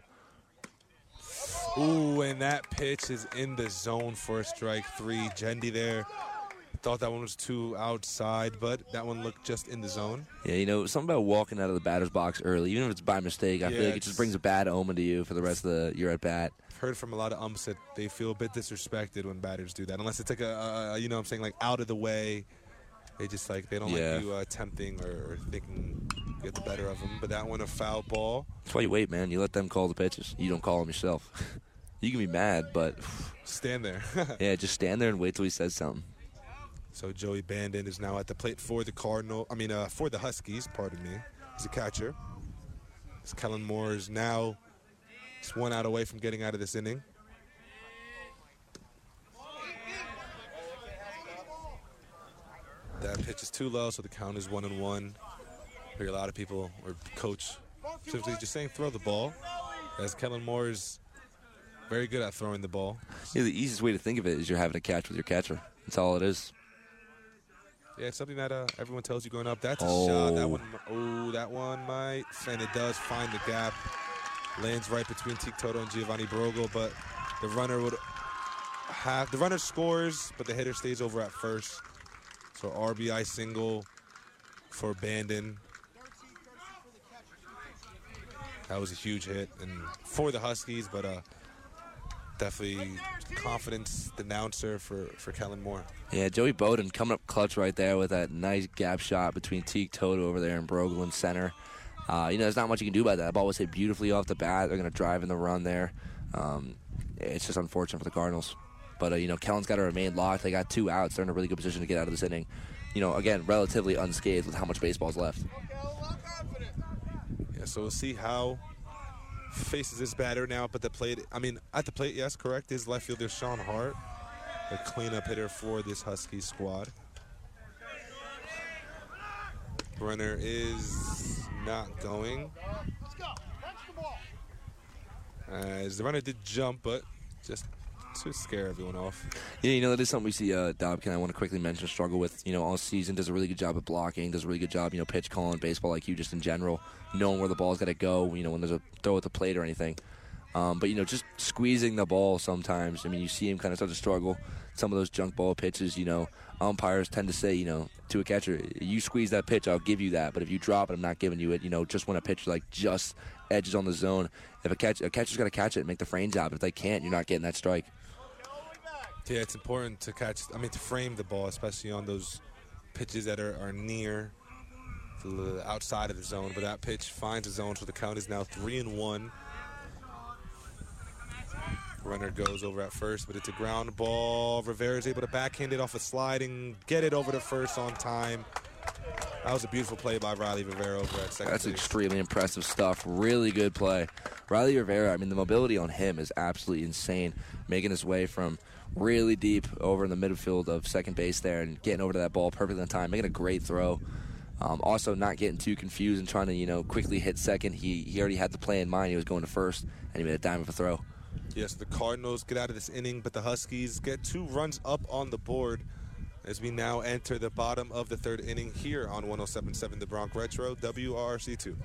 Ooh, and that pitch is in the zone for a strike three. Gendy there thought that one was too outside, but that one looked just in the zone. Yeah, you know, something about walking out of the batter's box early, even if it's by mistake, I Yeah, feel like it just brings a bad omen to you for the rest of the you're at bat. I've heard from a lot of umps that they feel a bit disrespected when batters do that, unless it's like a, a, you know, what I'm saying like out of the way. They just like they don't Yeah. like you uh, attempting or, or thinking get the better of them. But that one a foul ball. That's why you wait, man. You let them call the pitches. You don't call them yourself. you can be mad, but Stand there. yeah, just stand there and wait till he says something. So Joey Bandon is now at the plate for the Cardinal. I mean, uh, for the Huskies. Pardon me. He's a catcher. As Kellen Moore is now just one out away from getting out of this inning. That pitch is too low, so the count is one and one. I hear a lot of people or coach simply just saying throw the ball. As Kellen Moore is very good at throwing the ball. Yeah, the easiest way to think of it is you're having a catch with your catcher. That's all it is. Yeah, it's something that uh, everyone tells you going up. That's a Oh. shot. That one, oh, that one might, and it does find the gap. Lands right between Teak Toto and Giovanni Brogo, but the runner would have the runner scores, but the hitter stays over at first. So RBI single for Bandon. That was a huge hit, and for the Huskies, but uh, definitely confidence announcer for for Kellen Moore. Yeah, Joey Bowden coming up clutch right there with that nice gap shot between Teak Toto over there and Brogel in center. Uh, you know, there's not much you can do about that. The ball was hit beautifully off the bat. They're going to drive in the run there. Um, it's just unfortunate for the Cardinals. But, uh, you know, Kellen's got to remain locked. They got two outs. They're in a really good position to get out of this inning. You know, again, relatively unscathed with how much baseball's left. Yeah, so we'll see how faces this batter now. But the plate, I mean, at the plate, yes, correct, is left fielder Sean Hart, the cleanup hitter for this Husky squad. Runner is not going. As the runner did jump, but just to scare everyone off. Yeah, you know, that is something we see uh, Dobkin, I want to quickly mention, struggle with, you know, all season. Does a really good job of blocking, does a really good job, you know, pitch calling, baseball IQ just in general, knowing where the ball's got to go, you know, when there's a throw at the plate or anything. Um, but, you know, just squeezing the ball sometimes. I mean, you see him kind of start to struggle. Some of those junk ball pitches, you know, umpires tend to say, you know, to a catcher, you squeeze that pitch, I'll give you that. But if you drop it, I'm not giving you it. You know, just when a pitch like just edges on the zone, if a catch a catcher's got to catch it and make the frame job. If they can't, you're not getting that strike. Yeah, it's important to catch. I mean, to frame the ball, especially on those pitches that are, are near the outside of the zone. But that pitch finds the zone, so the count is now three and one. Runner goes over at first, but it's a ground ball. Rivera is able to backhand it off a sliding, get it over to first on time. That was a beautiful play by Riley Rivera over at second That's base. extremely impressive stuff. Really good play. Riley Rivera, I mean, the mobility on him is absolutely insane. Making his way from really deep over in the midfield of second base there and getting over to that ball perfectly on time, making a great throw. Um, also, not getting too confused and trying to, you know, quickly hit second. He, he already had the play in mind. He was going to first, and he made a dime of a throw. Yes, the Cardinals get out of this inning, but the Huskies get two runs up on the board as we now enter the bottom of the third inning here on 1077 The Bronx Retro, WRRC2.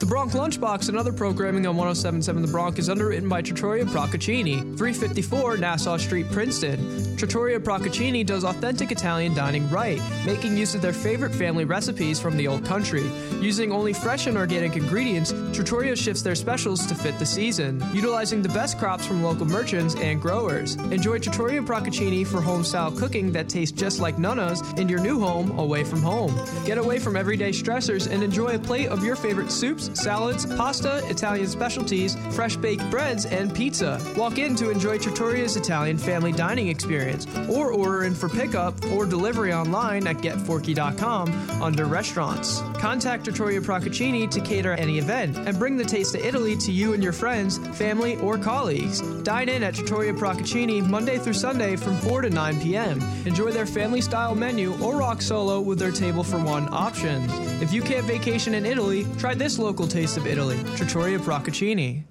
The Bronx Lunchbox and other programming on 1077 The Bronx is underwritten by Trattoria Procaccini, 354 Nassau Street, Princeton. Trattoria Procaccini does authentic Italian dining right, making use of their favorite family recipes from the old country. Using only fresh and organic ingredients, Trattoria shifts their specials to fit the season, utilizing the best crops from local merchants and growers. Enjoy Trattoria Procaccini for home-style cooking that tastes just like Nana's in your new home away from home. Get away from everyday stressors and enjoy a plate of your favorite soups, salads, pasta, Italian specialties, fresh baked breads, and pizza. Walk in to enjoy Trattoria's Italian family dining experience, or order in for pickup or delivery online at getforky.com under restaurants. Contact Trattoria Procaccini to cater any event and bring the taste of Italy to you and your friends, family, or colleagues. Dine in at Trattoria Procaccini Monday through Sunday from 4 to 9 p.m. Enjoy their family style menu or rock solo with their table for one options. If you can't vacation in Italy, try this local taste of Italy, Trattoria Procaccini.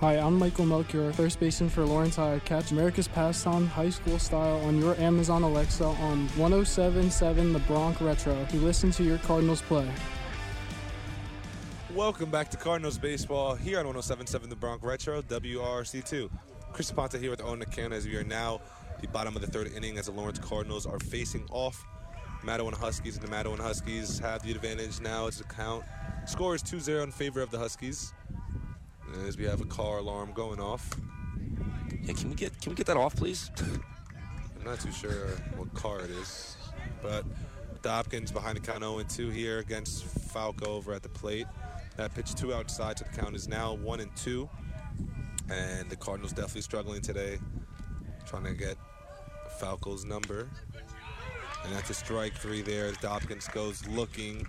Hi, I'm Michael Melchior, first baseman for Lawrence High. Catch America's Pastime High School Style on your Amazon Alexa on 1077 The Bronx Retro to listen to your Cardinals play. Welcome back to Cardinals Baseball here on 1077 The Bronx Retro, WRRC2. Chris Ponte here with Owen McCann as we are now the bottom of the third inning as the Lawrence Cardinals are facing off Matawan Huskies, and the Matawan Huskies have the advantage now as the count. Score is 2-0 in favor of the Huskies. As we have a car alarm going off. Yeah, can we get can we get that off, please? I'm not too sure what car it is, but Dobkins behind the count 0 2 here against Falco over at the plate. That pitch two outside, so the count is now one and two. And the Cardinals definitely struggling today, trying to get Falco's number. And that's a strike three there. As Dobkins goes looking.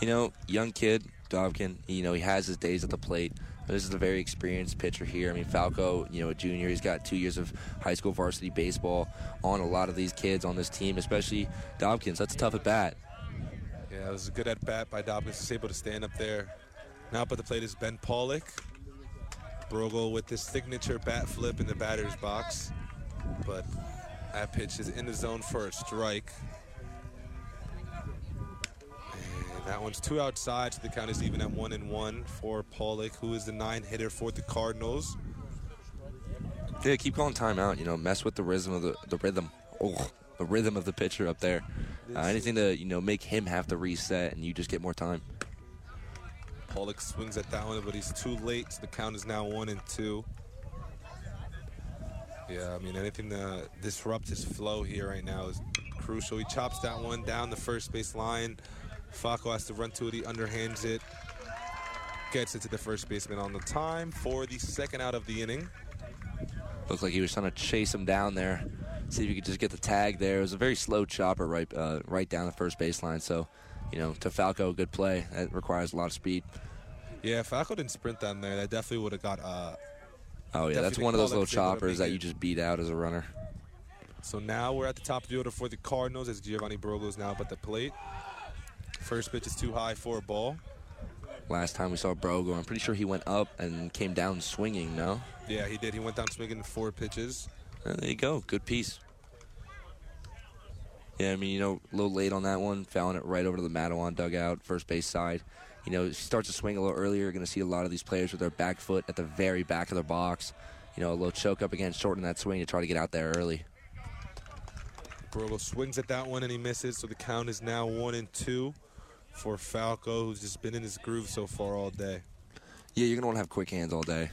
You know, young kid, Dobkin, you know, he has his days at the plate. This is a very experienced pitcher here. I mean, Falco, you know, a junior, he's got two years of high school varsity baseball on a lot of these kids on this team, especially Dobkins. That's a tough at bat. Yeah, it was a good at bat by Dobkins. He's able to stand up there. Now up at the plate is Ben Pollock. Brogel with his signature bat flip in the batter's box. But that pitch is in the zone for a strike. And that one's two outside, so the count is even at one and one for Pollock, who is the nine hitter for the Cardinals. Yeah, keep calling timeout. You know, mess with the rhythm of the the rhythm. Oh, the rhythm of the pitcher up there. Uh, anything to you know make him have to reset, and you just get more time. Pollock swings at that one, but he's too late. So the count is now one and two. Yeah, I mean, anything to disrupt his flow here right now is crucial. He chops that one down the first base line. Falco has to run to it. He underhands it. Gets it to the first baseman on the time for the second out of the inning. Looked like he was trying to chase him down there, see if he could just get the tag there. It was a very slow chopper right, uh, right down the first baseline. So, you know, to Falco, good play. That requires a lot of speed. Yeah, if Falco didn't sprint down there, that definitely would have got. Uh, oh yeah, that's one of those little up if they would've choppers that you just beat out as a runner. So now we're at the top of the order for the Cardinals as Giovanni Brogel is now up at the plate. First pitch is too high for a ball. Last time we saw Brogo, I'm pretty sure he went up and came down swinging. No, Yeah, he did. He went down swinging four pitches. Uh, there you go. Good piece. Yeah, I mean, you know, a little late on that one, fouling it right over to the Matawan dugout, first base side. You know, starts to swing a little earlier, you're going to see a lot of these players with their back foot at the very back of their box. You know, a little choke up again, shorten that swing to try to get out there early. Brogel swings at that one and he misses, so the count is now one and two for Falco, who's just been in his groove so far all day. Yeah, you're going to want to have quick hands all day.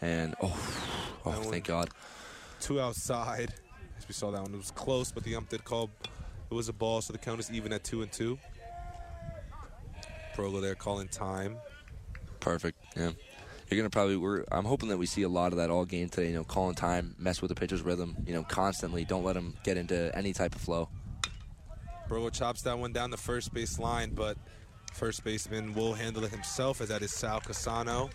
And, oh, oh That thank God. Two outside. As we saw that one, it was close, but the ump did call it was a ball, so the count is even at two and two. Brogel there calling time. Perfect. Yeah. You're gonna probably. We're. I'm hoping that we see a lot of that all game today. You know, calling time, mess with the pitcher's rhythm. You know, constantly. Don't let him get into any type of flow. Brogel chops that one down the first base line, but first baseman will handle it himself, as that is Sal Casano.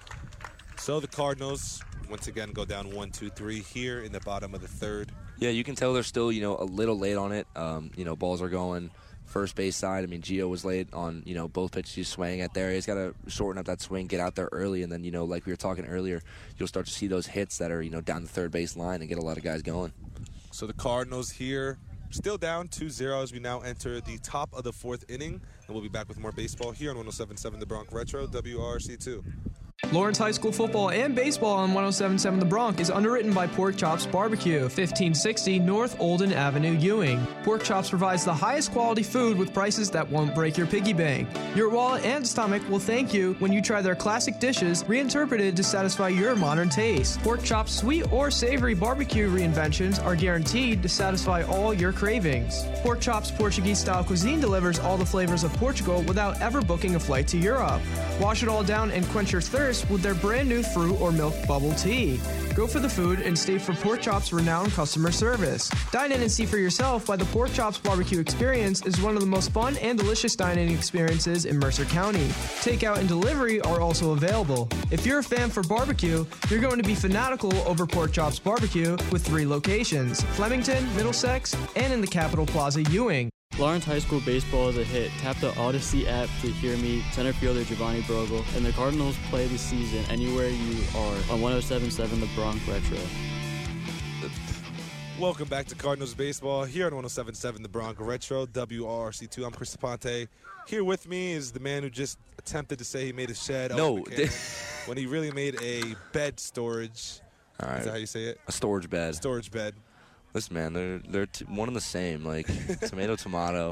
So the Cardinals once again go down one, two, three here in the bottom of the third. Yeah, you can tell they're still, you know, a little late on it. Um, you know, balls are going first base side. I mean, Gio was late on, you know, both pitches he's swinging at there. He's got to shorten up that swing, get out there early, and then, you know, like we were talking earlier, you'll start to see those hits that are, you know, down the third base line and get a lot of guys going. So the Cardinals here still down 2-0 as we now enter the top of the fourth inning. And we'll be back with more baseball here on 107.7 The Bronx Retro, WRRC2. Lawrence High School football and baseball on 1077 The Bronx is underwritten by Pork Chops Barbecue, 1560 North Olden Avenue, Ewing. Pork Chops provides the highest quality food with prices that won't break your piggy bank. Your wallet and stomach will thank you when you try their classic dishes reinterpreted to satisfy your modern taste. Pork Chops sweet or savory barbecue reinventions are guaranteed to satisfy all your cravings. Pork Chops Portuguese style cuisine delivers all the flavors of Portugal without ever booking a flight to Europe. Wash it all down and quench your thirst with their brand new fruit or milk bubble tea. Go for the food and stay for Pork Chop's renowned customer service. Dine in and see for yourself why the Pork Chops barbecue experience is one of the most fun and delicious dining experiences in Mercer County. Takeout and delivery are also available. If you're a fan for barbecue, you're going to be fanatical over Pork Chops barbecue with three locations Flemington, Middlesex, and in the Capitol Plaza, Ewing. Lawrence High School baseball is a hit. Tap the Odyssey app to hear me, center fielder Giovanni Brogel, and the Cardinals play the season anywhere you are on 1077 The Bronx Retro. Welcome back to Cardinals Baseball here on 107.7 The Bronx Retro, WRRC2. I'm Chris Ponte. Here with me is the man who just attempted to say he made a shed. No. McCann, when he really made a bed storage. All right. Is that how you say it? A storage bed. Storage bed. Listen, man, they're they're t- one and the same. Like tomato, tomato.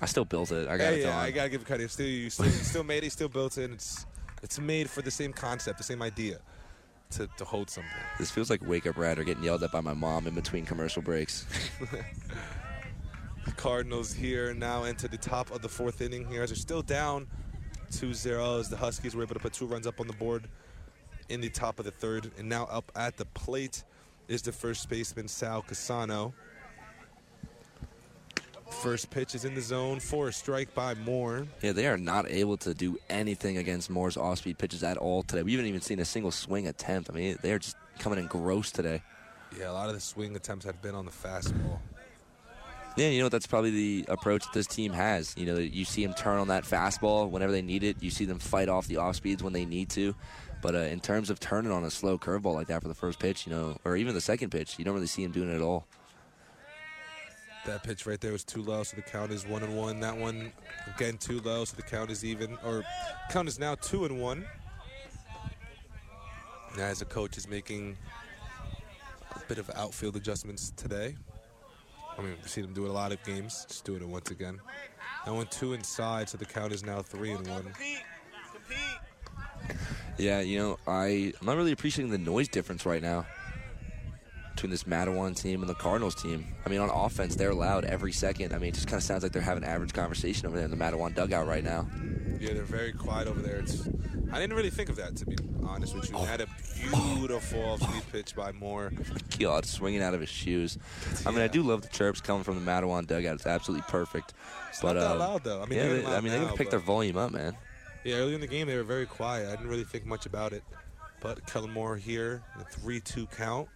I still built it. I got Hey, it yeah, done. I gotta give credit. Still, you still, you still made it. Still built it. It's it's made for the same concept, the same idea, to, to hold something. This feels like Wake Up Red or getting yelled at by my mom in between commercial breaks. The Cardinals here now enter the top of the fourth inning here as they're still down 2-0 as the Huskies were able to put two runs up on the board in the top of the third. And now up at the plate is the first baseman, Sal Casano. First pitch is in the zone for a strike by Moore. Yeah, they are not able to do anything against Moore's off-speed pitches at all today. We haven't even seen a single swing attempt. I mean, they are just coming in gross today. Yeah, a lot of the swing attempts have been on the fastball. Yeah, you know that's probably the approach that this team has. You know, you see them turn on that fastball whenever they need it. You see them fight off the off speeds when they need to. But uh, in terms of turning on a slow curveball like that for the first pitch, you know, or even the second pitch, you don't really see him doing it at all. That pitch right there was too low, so the count is one and one. That one again too low, so the count is even, or count is now two and one. Now, as a coach is making a bit of outfield adjustments today. I mean, we've seen him do it a lot of games. Just doing it once again. That one two inside, so the count is now three and one. Yeah, you know, I, I'm not really appreciating the noise difference right now between this Matawan team and the Cardinals team. I mean, on offense, they're loud every second. I mean, it just kind of sounds like they're having average conversation over there in the Matawan dugout right now. Yeah, they're very quiet over there. It's, I didn't really think of that, to be honest with you. Oh. They had a beautiful off-speed pitch by Moore. God, swinging out of his shoes. I mean, I do love the chirps coming from the Matawan dugout. It's absolutely perfect. It's but not that uh, loud, though. I mean, yeah, they're they, I mean, they now, gotta pick their volume up, man. Yeah, early in the game they were very quiet. I didn't really think much about it. But Kellen Moore here, the three-two count,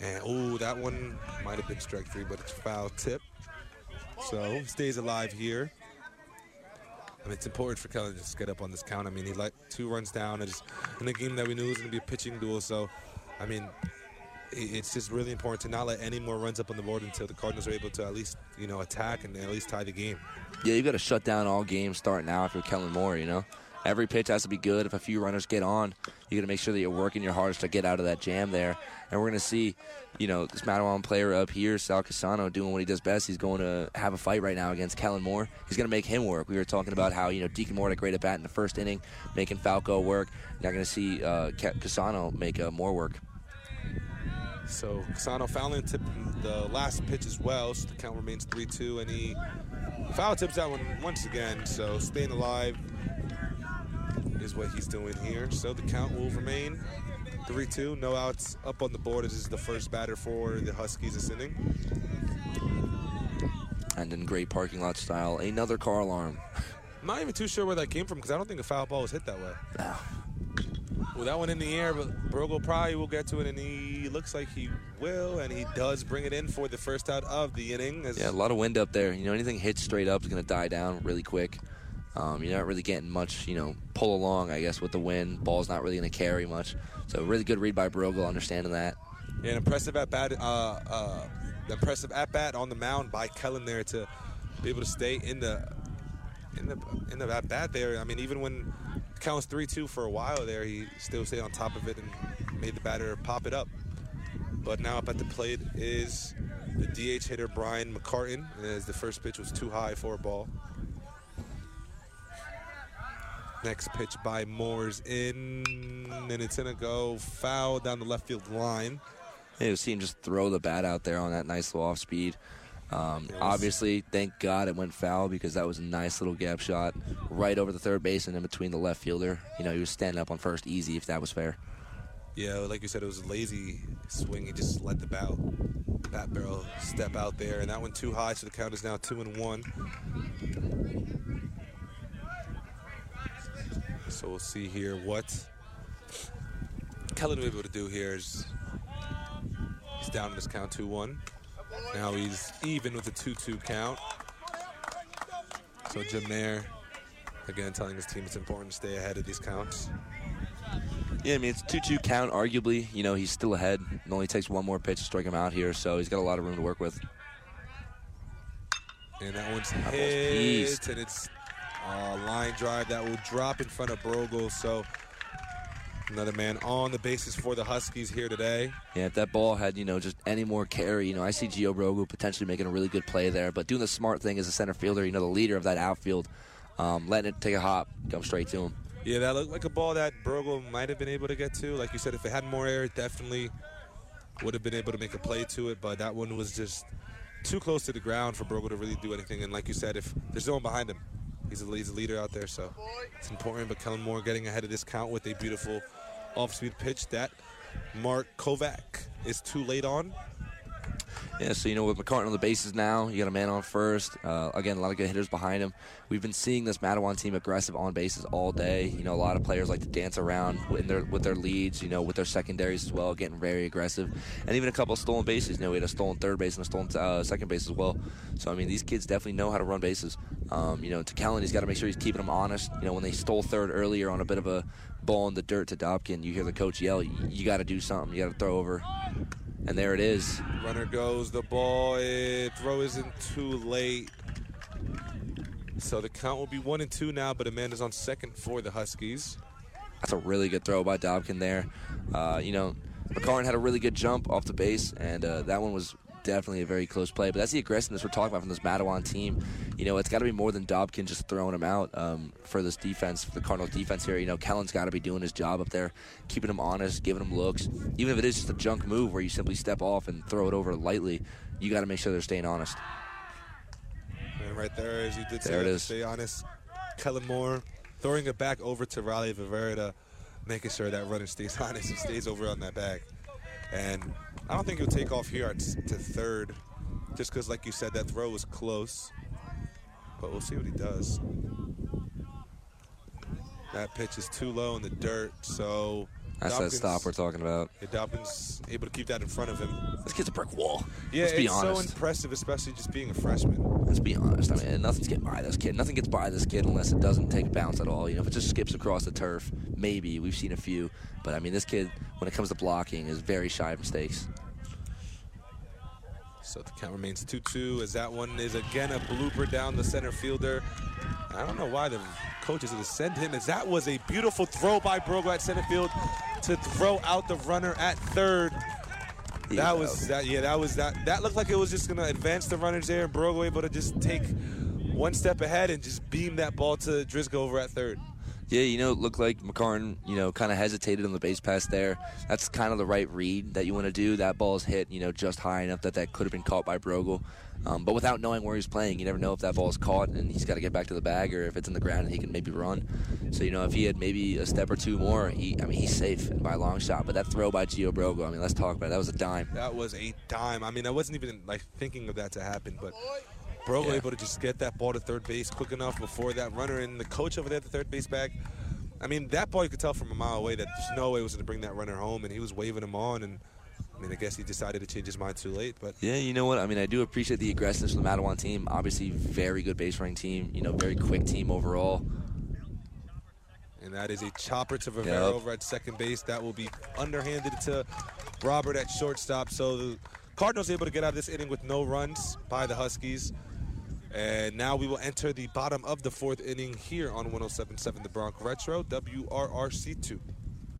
and oh, that one might have been strike three, but it's foul tip. So stays alive here. I mean, it's important for Kellen to just get up on this count. I mean, he let two runs down. It's in a game that we knew was going to be a pitching duel. So, I mean, it's just really important to not let any more runs up on the board until the Cardinals are able to at least, you know, attack and at least tie the game. Yeah, you've got to shut down all games starting now if you're Kellen Moore, you know? Every pitch has to be good. If a few runners get on, you got to make sure that you're working your hardest to get out of that jam there. And we're going to see, you know, this Matawan player up here, Sal Casano, doing what he does best. He's going to have a fight right now against Kellen Moore. He's going to make him work. We were talking about how, you know, Deacon Moore had a great at bat in the first inning, making Falco work. Now going to see uh, Ca- Casano make uh, more work. So Casano fouling tipped the last pitch as well, so the count remains 3-2, and he foul tips that one once again. So staying alive is what he's doing here. So the count will remain 3-2. No outs up on the board. This is the first batter for the Huskies this inning. And in great parking lot style, another car alarm. I'm not even too sure where that came from because I don't think a foul ball was hit that way. Well, that one in the air, but Brogel probably will get to it, and he looks like he will, and he does bring it in for the first out of the inning. Yeah, a lot of wind up there. You know, anything hit straight up is going to die down really quick. Um, you're not really getting much, you know, pull along, I guess, with the wind. Ball's not really going to carry much. So, really good read by Brogel, understanding that. Yeah, an impressive at bat, uh, uh, impressive at bat on the mound by Kellen there to be able to stay in the in the in the at bat there. I mean, even when counts three two for a while there, he still stayed on top of it and made the batter pop it up. But now up at the plate is the DH hitter Brian McCartan, as the first pitch was too high for a ball. Next pitch by Moore's in, and it's gonna go foul down the left field line. Yeah, you see him just throw the bat out there on that nice little off speed. Um, obviously, thank God it went foul because that was a nice little gap shot right over the third base and in between the left fielder. You know, he was standing up on first easy if that was fair. Yeah, like you said, it was a lazy swing. He just let the bat, bat barrel step out there, and that went too high, so the count is now two and one. So we'll see here what Kellen will be able to do here. Is he's down in this count two one. Now he's even with a two two count. So Jim Nair, again, telling his team it's important to stay ahead of these counts. Yeah, I mean, it's 2 2 count, arguably. You know, he's still ahead. It only takes one more pitch to strike him out here, so he's got a lot of room to work with. And that one's That hit, and it's a line drive that will drop in front of Brogel. So another man on the bases for the Huskies here today. Yeah, if that ball had, you know, just any more carry, you know, I see Gio Brogu potentially making a really good play there. But doing the smart thing as a center fielder, you know, the leader of that outfield, um, letting it take a hop, come straight to him. Yeah, that looked like a ball that Brogel might have been able to get to. Like you said, if it had more air, it definitely would have been able to make a play to it. But that one was just too close to the ground for Brogel to really do anything. And like you said, if there's no one behind him, he's a, he's a leader out there, so it's important. But Kellen Moore getting ahead of this count with a beautiful off-speed pitch that Mark Kovac is too late on. Yeah, so you know with McCartan on the bases now, you got a man on first. Uh, again, a lot of good hitters behind him. We've been seeing this Matawan team aggressive on bases all day. You know, a lot of players like to dance around with their with their leads. You know, with their secondaries as well, getting very aggressive, and even a couple of stolen bases. You know, we had a stolen third base and a stolen uh, second base as well. So I mean, these kids definitely know how to run bases. Um, you know, to Kellen, he's got to make sure he's keeping them honest. You know, when they stole third earlier on a bit of a ball in the dirt to Dobkin, you hear the coach yell, "You, you got to do something. You got to throw over." And there it is. Runner goes. The ball. It throw isn't too late. So the count will be one and two now, but Amanda's on second for the Huskies. That's a really good throw by Dobkin there. Uh, you know, McCartan had a really good jump off the base, and uh, that one was definitely a very close play. But that's the aggressiveness we're talking about from this Matawan team. You know, it's got to be more than Dobkin just throwing him out um, for this defense, for the Cardinals defense here. You know, Kellen's got to be doing his job up there, keeping him honest, giving him looks. Even if it is just a junk move where you simply step off and throw it over lightly, you got to make sure they're staying honest. And right there, as you did There say, it is. stay honest. Kellen Moore throwing it back over to Riley Rivera, making sure that runner stays honest and stays over on that bag. And I don't think he'll take off here at, to third, just because, like you said, that throw was close. But we'll see what he does. That pitch is too low in the dirt, so That's that stop we're talking about. Yeah, Dobkins able to keep that in front of him. This kid's a brick wall. Yeah, Let's be it's so impressive, especially just being a freshman. Let's be honest. I mean, nothing's getting by this kid. Nothing gets by this kid unless it doesn't take a bounce at all. You know, if it just skips across the turf, maybe we've seen a few. But I mean, this kid, when it comes to blocking, is very shy of mistakes. So the count remains 2-2 as that one is again a blooper down the center fielder. I don't know why the coaches would send him as that was a beautiful throw by Brogo at center field to throw out the runner at third. That was that yeah, that was that that looked like it was just gonna advance the runners there and Brogo able to just take one step ahead and just beam that ball to Driscoll over at third. Yeah, you know, it looked like McCartan, you know, kind of hesitated on the base pass there. That's kind of the right read that you want to do. That ball's hit, you know, just high enough that that could have been caught by Brogel. Um, but without knowing where he's playing, you never know if that ball's caught and he's got to get back to the bag or if it's in the ground and he can maybe run. So, you know, if he had maybe a step or two more, he, I mean, he's safe by a long shot. But that throw by Gio Brogel, I mean, let's talk about it. That was a dime. That was a dime. I mean, I wasn't even like thinking of that to happen, but Brogo Yeah. able to just get that ball to third base quick enough before that runner and the coach over there at the third base bag. I mean, that ball you could tell from a mile away that there's no way it was going to bring that runner home, and he was waving him on. And I mean, I guess he decided to change his mind too late. But Yeah, you know what? I mean, I do appreciate the aggressiveness of the Matawan team. Obviously, very good base running team. You know, very quick team overall. and that is a chopper to Rivera Yep. over at second base. That will be underhanded to Robert at shortstop. So the Cardinals able to get out of this inning with no runs by the Huskies. And now we will enter the bottom of the fourth inning here on 1077 The Bronx Retro, WRRC2.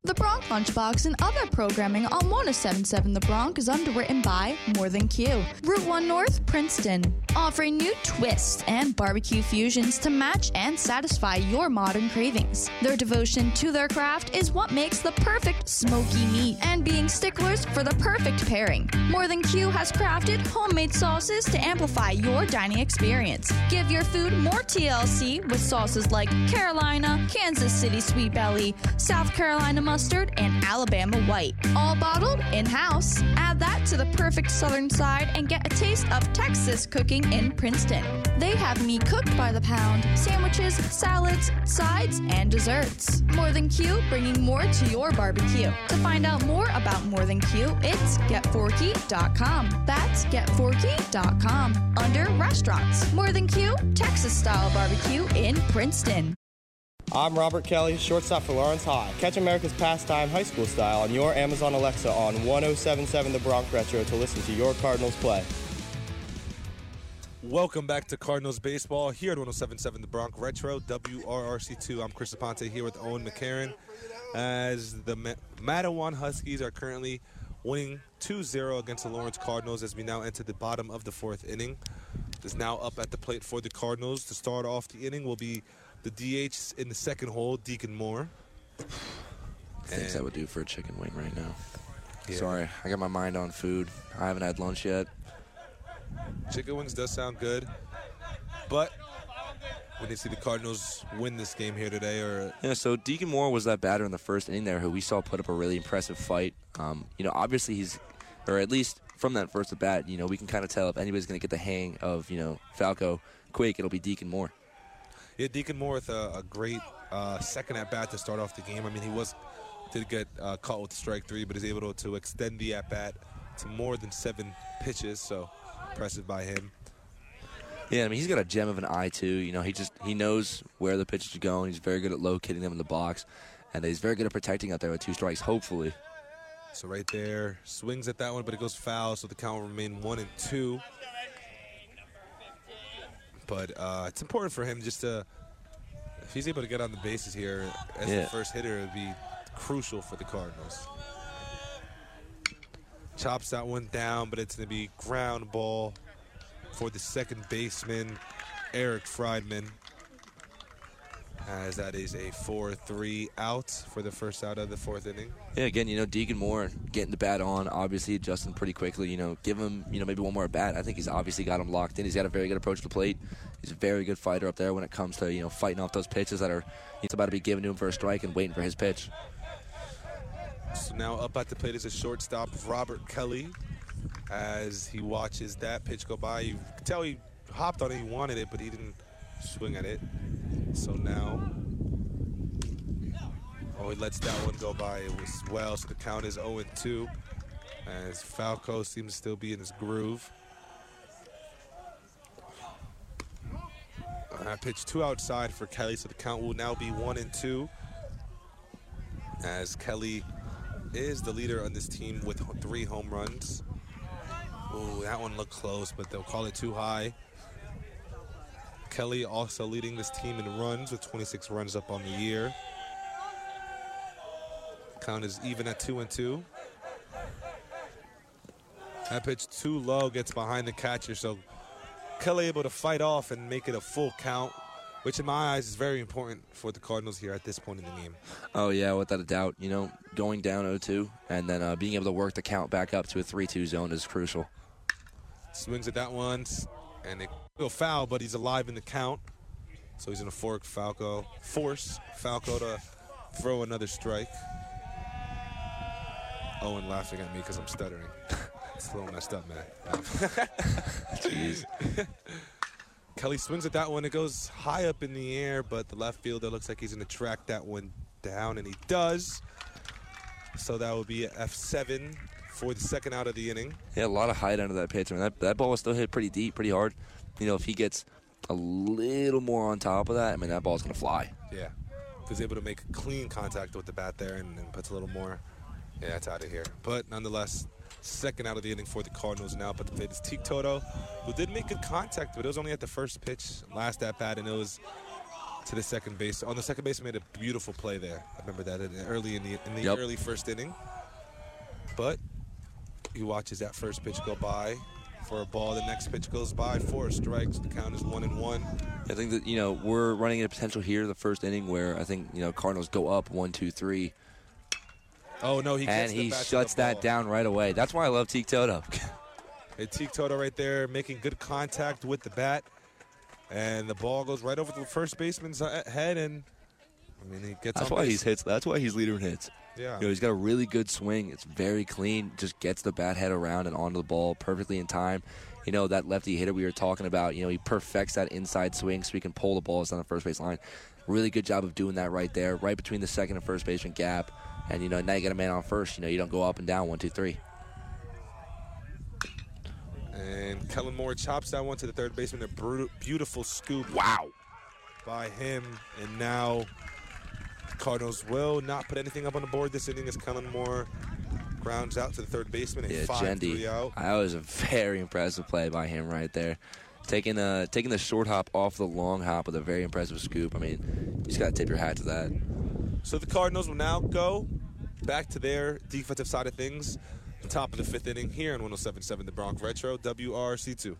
The Bronx Lunchbox and other programming on 1077 The Bronx is underwritten by More Than Q, Route 1 North, Princeton, offering new twists and barbecue fusions to match and satisfy your modern cravings. Their devotion to their craft is what makes the perfect smoky meat and being sticklers for the perfect pairing. More Than Q has crafted homemade sauces to amplify your dining experience. Give your food more TLC with sauces like Carolina, Kansas City Sweet Belly, South Carolina Mustard, and Alabama White. All bottled in house. Add that to the perfect southern side and get a taste of Texas cooking in Princeton. They have meat cooked by the pound, sandwiches, salads, sides, and desserts. More Than Q, bringing more to your barbecue. To find out more about More Than Q, it's getforky.com. That's getforky.com. Under restaurants. More Than Q, Texas style barbecue in Princeton. I'm Robert Kelly, shortstop for Lawrence High. Catch America's pastime high school style on your Amazon Alexa on 1077 The Bronx Retro to listen to your Cardinals play. Welcome back to Cardinals Baseball here at 1077 The Bronx Retro, WRRC2. I'm Chris Aponte here with Owen McCarron as the Ma- Matawan Huskies are currently winning 2-0 against the Lawrence Cardinals as we now enter the bottom of the fourth inning. Is now up at the plate for the Cardinals. To start off the inning will be the DH in the second hole, Deacon Moore. Things I would do for a chicken wing right now. Yeah. Sorry, I got my mind on food. I haven't had lunch yet. Chicken wings does sound good, but we need to see the Cardinals win this game here today, or Yeah, so Deacon Moore was that batter in the first inning there who we saw put up a really impressive fight. Um, you know, obviously he's, or at least from that first at bat, you know, we can kind of tell if anybody's going to get the hang of you know Falco quick, it'll be Deacon Moore. Yeah, Deacon Moore with a, a great uh, second at bat to start off the game. I mean, he was did get uh, caught with strike three, but is able to, to extend the at bat to more than seven pitches. So impressive by him. Yeah, I mean he's got a gem of an eye too. You know, he just he knows where the pitches are going. He's very good at locating them in the box, and he's very good at protecting out there with two strikes. Hopefully. So right there, swings at that one, but it goes foul. So the count will remain one and two. But uh, it's important for him just to, if he's able to get on the bases here as Yeah. the first hitter, it would be crucial for the Cardinals. Chops that one down, but it's going to be ground ball for the second baseman, Eric Friedman. As that is a 4-3 out for the first out of the fourth inning. Yeah, again, you know, Deacon Moore getting the bat on, obviously adjusting pretty quickly. You know, give him, you know, maybe one more bat. I think he's obviously got him locked in. He's got a very good approach to the plate. He's a very good fighter up there when it comes to, you know, fighting off those pitches that are he's about to be given to him for a strike and waiting for his pitch. So now up at the plate is a shortstop, Robert Kelly, as he watches that pitch go by. You can tell he hopped on it, he wanted it, but he didn't swing at it. So now, oh, he lets that one go by as well. So the count is 0-2, as Falco seems to still be in his groove. Uh, I pitched two outside for Kelly, so the count will now be one and two. As Kelly is the leader on this team with three home runs. Ooh, that one looked close, but they'll call it too high. Kelly also leading this team in runs with 26 runs up on the year. Count is even at two and two. That pitch too low gets behind the catcher, so Kelly able to fight off and make it a full count, which in my eyes is very important for the Cardinals here at this point in the game. Oh yeah, without a doubt. You know, going down 0-2 and then uh, being able to work the count back up to a 3-2 zone is crucial. Swings at that one, and it will foul, but he's alive in the count. So he's going to fork Falco, force Falco to throw another strike. Owen laughing at me because I'm stuttering. it's a little messed up, man. Jeez. Kelly swings at that one. It goes high up in the air, but the left fielder looks like he's going to track that one down, and he does. So that will be a F7 for the second out of the inning. Yeah, a lot of height under that pitch. I mean, that, that ball was still hit pretty deep, pretty hard. You know, if he gets a little more on top of that, I mean, that ball's going to fly. Yeah. If he's able to make clean contact with the bat there and, and puts a little more, yeah, it's out of here. But nonetheless, second out of the inning for the Cardinals now. But the plate is Teague Toto, who did make good contact, but it was only at the first pitch, last at bat, and it was to the second base. On the second base, made a beautiful play there. I remember that in, early in the in the Yep. early first inning. But he watches that first pitch go by for a ball. The next pitch goes by, four strikes. The count is one and one. I think that, you know, we're running into potential here the first inning where I think, you know, Cardinals go up one, two, three. Oh no, he and he shuts that down right away. That's why I love Teague Toto. Hey, Teague Toto right there making good contact with the bat. And the ball goes right over the first baseman's head, and I mean, he gets That's why base. he's hits. That's why he's leader in hits. Yeah. You know, he's got a really good swing. It's very clean. Just gets the bat head around and onto the ball perfectly in time. You know, that lefty hitter we were talking about, you know, he perfects that inside swing so he can pull the balls down the first base line. Really good job of doing that right there, right between the second and first baseman gap. And, you know, now you get a man on first. You know, you don't go up and down one, two, three. And Kellen Moore chops that one to the third baseman. A beautiful scoop. Wow. By him. And now Cardinals will not put anything up on the board this inning as Kellen Moore grounds out to the third baseman. Yeah, 5 3 out. That was a very impressive play by him right there. Taking the taking the short hop off the long hop with a very impressive scoop. I mean, you just got to tip your hat to that. So the Cardinals will now go back to their defensive side of things. Top of the fifth inning here in 1077 The Bronx Retro, WRRC2.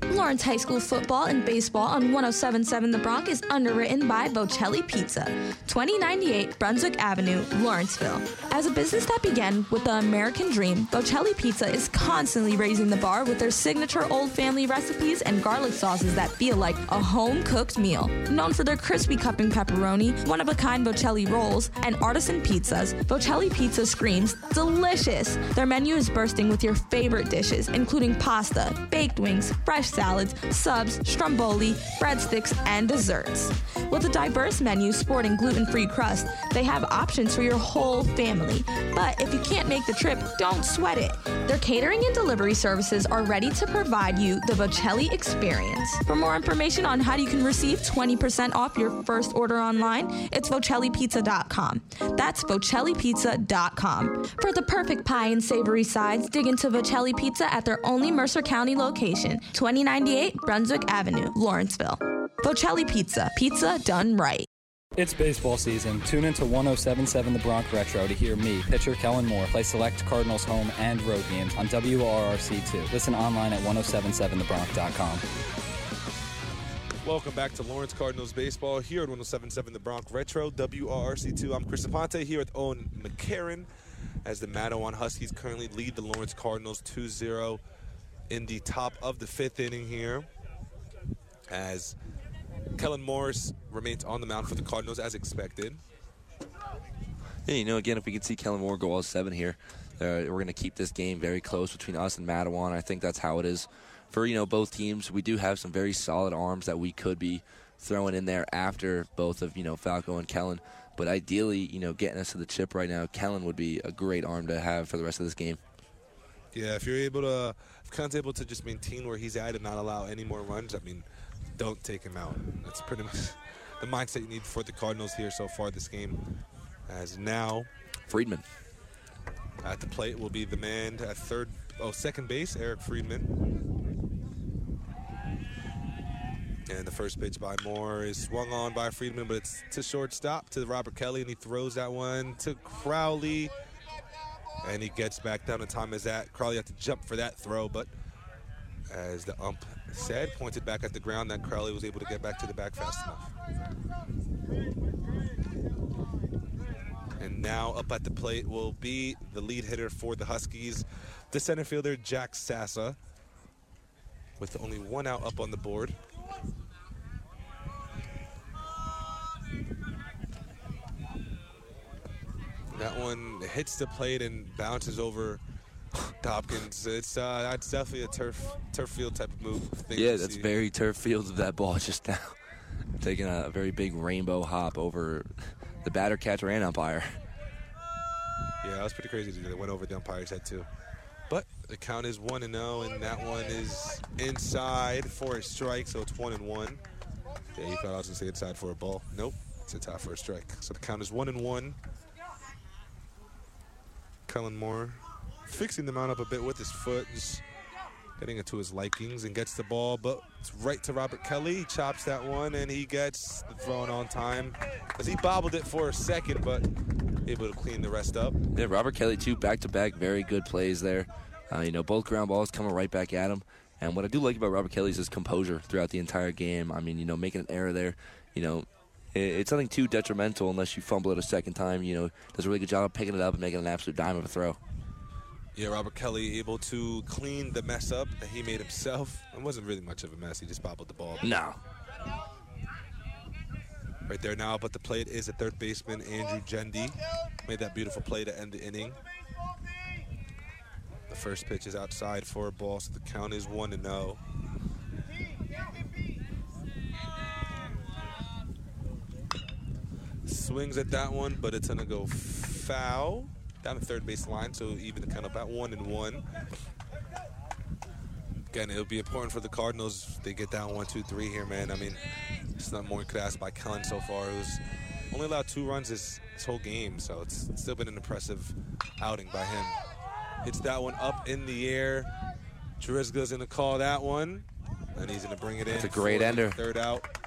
Lawrence High School football and baseball on 1077 The Bronx is underwritten by Vocelli Pizza, 2098 Brunswick Avenue, Lawrenceville. As a business that began with the American dream, Vocelli Pizza is constantly raising the bar with their signature old family recipes and garlic sauces that feel like a home cooked meal. Known for their crispy cupping pepperoni, one of a kind Vocelli rolls, and artisan pizzas, Vocelli Pizza screams delicious. Their menu is bursting with your favorite dishes, including pasta, baked wings, fresh salads, subs, stromboli, breadsticks, and desserts. With a diverse menu sporting gluten free crust, they have options for your whole family. But if you can't make the trip, don't sweat it. Their catering and delivery services are ready to provide you the Vocelli experience. For more information on how you can receive 20% off your first order online, it's vocellipizza.com. That's vocellipizza.com. For the perfect pie and savory sides, dig into Vocelli Pizza at their only Mercer County location, 2098 Brunswick Avenue, Lawrenceville. Vocelli Pizza, pizza done right. It's baseball season. Tune into 1077 The Bronx Retro to hear me, pitcher Kellen Moore, play select Cardinals home and road games on WRRC2. Listen online at 1077thebronx.com. Welcome back to Lawrence Cardinals baseball here at 1077 The Bronx Retro, WRRC2. I'm Chris Aponte here with Owen McCarron as the Matawan Huskies currently lead the Lawrence Cardinals 2 0 in the top of the fifth inning here. As Kellen Morris remains on the mound for the Cardinals as expected. Yeah, you know, again, if we can see Kellen Moore go all seven here, uh, we're going to keep this game very close between us and Matawan. I think that's how it is for you know both teams. We do have some very solid arms that we could be throwing in there after both of you know Falco and Kellen. But ideally, you know, getting us to the chip right now, Kellen would be a great arm to have for the rest of this game. Yeah, if you're able to, Kellen's able to just maintain where he's at and not allow any more runs, I mean, don't take him out. That's pretty much the mindset you need for the Cardinals here so far this game. As now, Friedman at the plate will be the man at third, oh, second base, Eric Friedman. And the first pitch by Moore is swung on by Friedman, but it's to shortstop to Robert Kelly, and he throws that one to Crowley. And he gets back down in time as that. Crowley had to jump for that throw, but as the ump said, pointed back at the ground, that Crowley was able to get back to the back fast enough. And now up at the plate will be the lead hitter for the Huskies, the center fielder Jack Sassa, with only one out up on the board. That one hits the plate and bounces over Dobkins. It's uh, that's definitely a turf turf field type of move. Yeah, that's see. very turf field of that ball just now. Taking a very big rainbow hop over the batter, catcher, and umpire. Yeah, that was pretty crazy. That went over the umpire's head too. But the count is one and zero, and that one is inside for a strike, so it's one and one. Yeah, you thought I was gonna say inside for a ball. Nope, it's inside for a strike. So the count is one and one. Kellen Moore fixing the mount up a bit with his foot, just getting it to his likings, and gets the ball, but it's right to Robert Kelly. He chops that one, and he gets the throw on time because he bobbled it for a second, but able to clean the rest up. Yeah, Robert Kelly too, back to back, very good plays there. Uh, you know, both ground balls coming right back at him. And what I do like about Robert Kelly is his composure throughout the entire game. I mean, you know, making an error there, you know, it's nothing too detrimental unless you fumble it a second time. You know, does a really good job of picking it up and making an absolute dime of a throw. Yeah, Robert Kelly able to clean the mess up that he made himself. It wasn't really much of a mess. He just bobbled the ball. No. Right there now at the plate is a third baseman, Andrew Jendi. Made that beautiful play to end the inning. The first pitch is outside for a ball, so the count is 1 and oh. 0. Swings at that one, but it's going to go foul down the third base line, so even the count up at 1 and 1. Again, it'll be important for the Cardinals if they get down one, two, three here, man. I mean, it's not more you could ask by Kellen so far. Was only allowed two runs this, this whole game, so it's, it's still been an impressive outing by him. Hits that one up in the air. Drizga's going to call that one, and he's going to bring it in. That's a great ender. Third out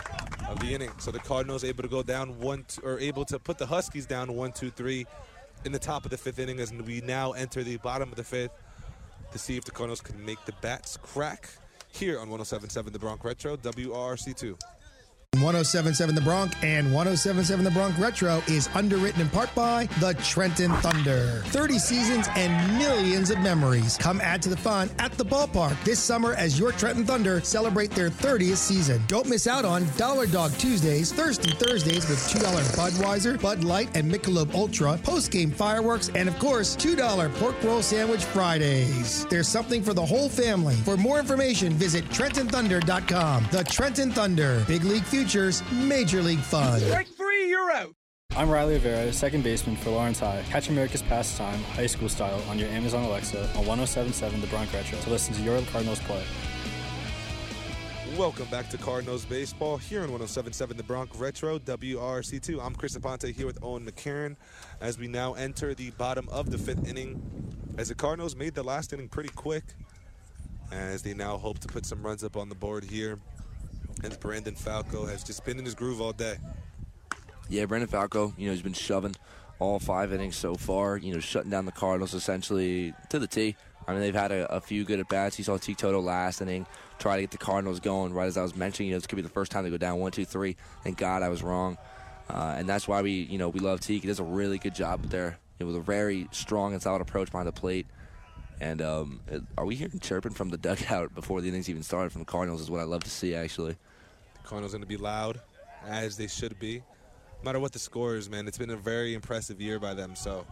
of the inning. So the Cardinals able to go down one, two, or able to put the Huskies down one, two, three in the top of the fifth inning as we now enter the bottom of the fifth to see if the Cardinals can make the bats crack here on 1077 The Bronx Retro, WRRC2. 1077 The Bronx and 1077 The Bronx Retro is underwritten in part by the Trenton Thunder. 30 seasons and millions of memories. Come add to the fun at the ballpark this summer as your Trenton Thunder celebrate their 30th season. Don't miss out on Dollar Dog Tuesdays, Thirsty Thursdays with $2 Budweiser, Bud Light, and Michelob Ultra, post-game fireworks, and of course, $2 pork roll sandwich Fridays. There's something for the whole family. For more information, visit TrentonThunder.com. The Trenton Thunder, Big League Future Futures Major League Fun. Strike three, you're out. I'm Riley Rivera, second baseman for Lawrence High. Catch America's Pastime, high school style, on your Amazon Alexa on 1077 The Bronx Retro to listen to your Cardinals play. Welcome back to Cardinals Baseball here on 1077 The Bronx Retro, WRRC2. I'm Chris Aponte here with Owen McCarron as we now enter the bottom of the fifth inning. As the Cardinals made the last inning pretty quick, as they now hope to put some runs up on the board here and Brandon Falco has just been in his groove all day. Yeah, Brandon Falco, you know, he's been shoving all five innings so far, you know, shutting down the Cardinals essentially to the T. I mean, they've had a, a few good at bats. You saw T Toto last inning try to get the Cardinals going. Right as I was mentioning, you know, this could be the first time they go down one, two, three. Thank God I was wrong, uh, and that's why we, you know, we love Teague. He does a really good job there know, with a very strong and solid approach behind the plate. And um, are we hearing chirping from the dugout before the innings even started from the Cardinals? Is what I love to see, actually. Cardinals going to be loud, as they should be. No matter what the score is, man, it's been a very impressive year by them. So,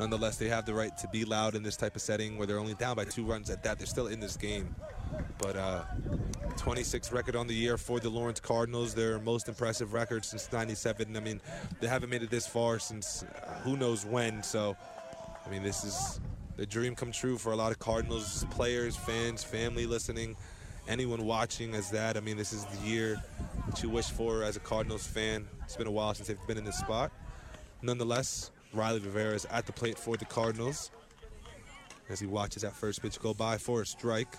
nonetheless, they have the right to be loud in this type of setting where they're only down by two runs at that. They're still in this game. But uh, 26 record on the year for the Lawrence Cardinals, their most impressive record since 97. I mean, they haven't made it this far since uh, who knows when. So, I mean, this is the dream come true for a lot of Cardinals players, fans, family listening, anyone watching as that. I mean, this is the year that you wish for as a Cardinals fan. It's been a while since they've been in this spot. Nonetheless, Riley Rivera is at the plate for the Cardinals as he watches that first pitch go by for a strike.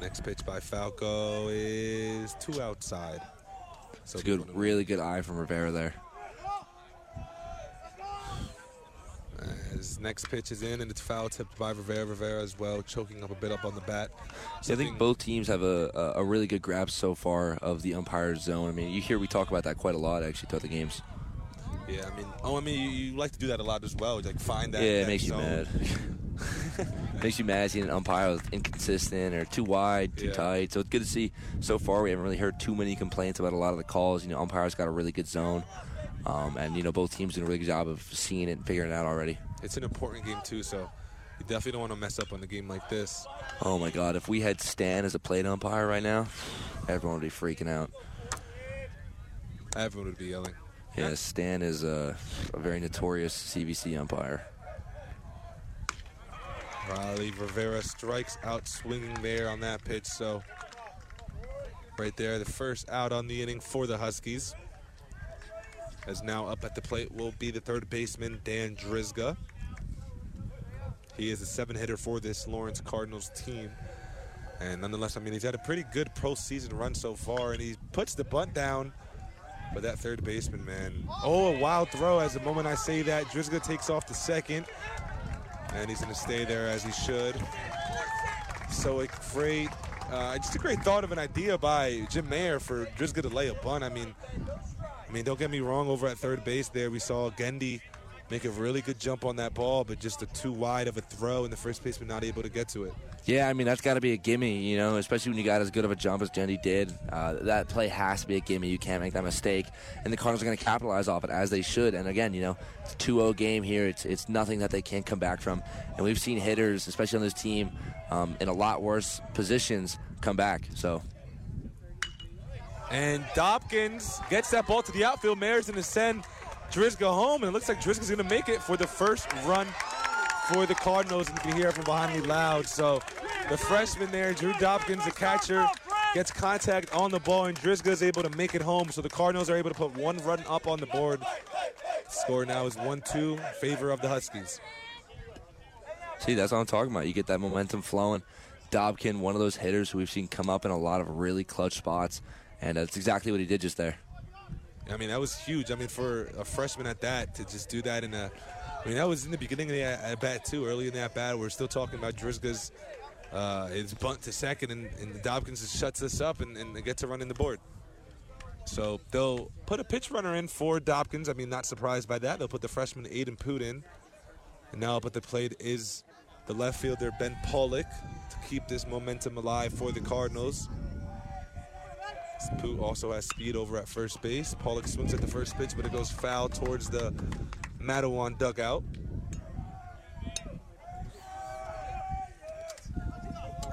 Next pitch by Falco is two outside. So it's a good, really good eye from Rivera there. His next pitch is in, and it's foul tipped by Rivera. Rivera as well, choking up a bit up on the bat. Yeah, I think both teams have a, a, really good grasp so far of the umpire's zone. I mean, you hear we talk about that quite a lot actually throughout the games. Yeah, I mean, oh, I mean, you, you like to do that a lot as well. Like find that. Yeah, it that makes zone. you mad. makes you mad seeing an umpire that's inconsistent or too wide, too Yeah. tight. So it's good to see. So far, we haven't really heard too many complaints about a lot of the calls. You know, umpires got a really good zone, um, and you know both teams doing a really good job of seeing it and figuring it out already. It's an important game too, so you definitely don't want to mess up on a game like this. Oh my God! If we had Stan as a plate umpire right now, everyone would be freaking out. Everyone would be yelling. Yeah, Stan is a, a very notorious CVC umpire. Riley Rivera strikes out swinging there on that pitch. So right there, the first out on the inning for the Huskies. As now up at the plate will be the third baseman Dan Drizga. He is a seven hitter for this Lawrence Cardinals team. And nonetheless, I mean, he's had a pretty good postseason run so far, and he puts the bunt down. But that third baseman, man. Oh, a wild throw. As the moment I say that, Drizga takes off the second. And he's going to stay there as he should. So a great, uh, just a great thought of an idea by Jim Mayer for Drizga to lay a bunt. I mean, I mean, don't get me wrong. Over at third base, there we saw Gendy make a really good jump on that ball, but just a too wide of a throw, and the first baseman not able to get to it. Yeah, I mean that's got to be a gimme, you know, especially when you got as good of a jump as Jendy did. Uh, that play has to be a gimme. You can't make that mistake, and the Cardinals are going to capitalize off it as they should. And again, you know, it's a 2-0 game here. It's it's nothing that they can't come back from. And we've seen hitters, especially on this team, um, in a lot worse positions, come back. So And Dobkins gets that ball to the outfield. Mayer's going to send Drizga home, and it looks like Drizga's going to make it for the first run for the Cardinals. And you can hear from behind me loud. So the freshman there, Drew Dobkins, the catcher, gets contact on the ball, and Drizga is able to make it home. So the Cardinals are able to put one run up on the board. Score now is 1-2 in favor of the Huskies. See, that's what I'm talking about. You get that momentum flowing. Dobkin, one of those hitters who we've seen come up in a lot of really clutch spots, and that's exactly what he did just there. I mean, that was huge. I mean, for a freshman at that to just do that in a, I mean, that was in the beginning of the at bat too. Early in that bat, we're still talking about Drizga's uh, it's bunt to second, and, and Dobkins just shuts us up and, and they get to run in the board. So they'll put a pitch runner in for Dobkins. I mean, not surprised by that. They'll put the freshman Aiden Poot in. And now but the plate is the left fielder Ben Pollock to keep this momentum alive for the Cardinals. Poot also has speed over at first base. Pollock swings at the first pitch, but it goes foul towards the Matawan dugout.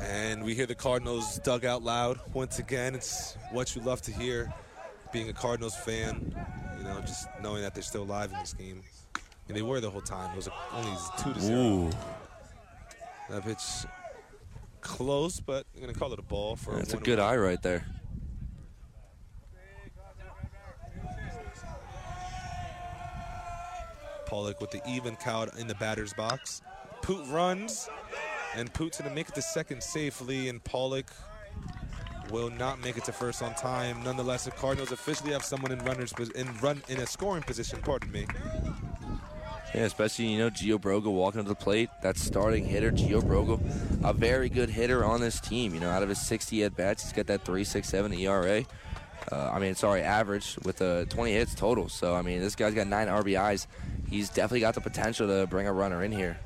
And we hear the Cardinals dugout loud once again. It's what you love to hear, being a Cardinals fan. You know, just knowing that they're still alive in this game. And they were the whole time. It was only two to zero. Ooh. That pitch close, but I'm gonna call it a ball for. That's a one good eye right there. Pollock with the even count in the batter's box. Poot runs, and Poot's gonna make it to second safely, and Pollock will not make it to first on time. Nonetheless, the Cardinals officially have someone in runners in run in a scoring position. Pardon me. Yeah, especially, you know, Gio Brogo walking to the plate. That starting hitter, Gio Brogo, a very good hitter on this team. You know, out of his 60 at bats, he's got that 3.67 ERA. Uh, I mean, sorry, average with uh, 20 hits total. So, I mean, this guy's got nine RBIs. He's definitely got the potential to bring a runner in here.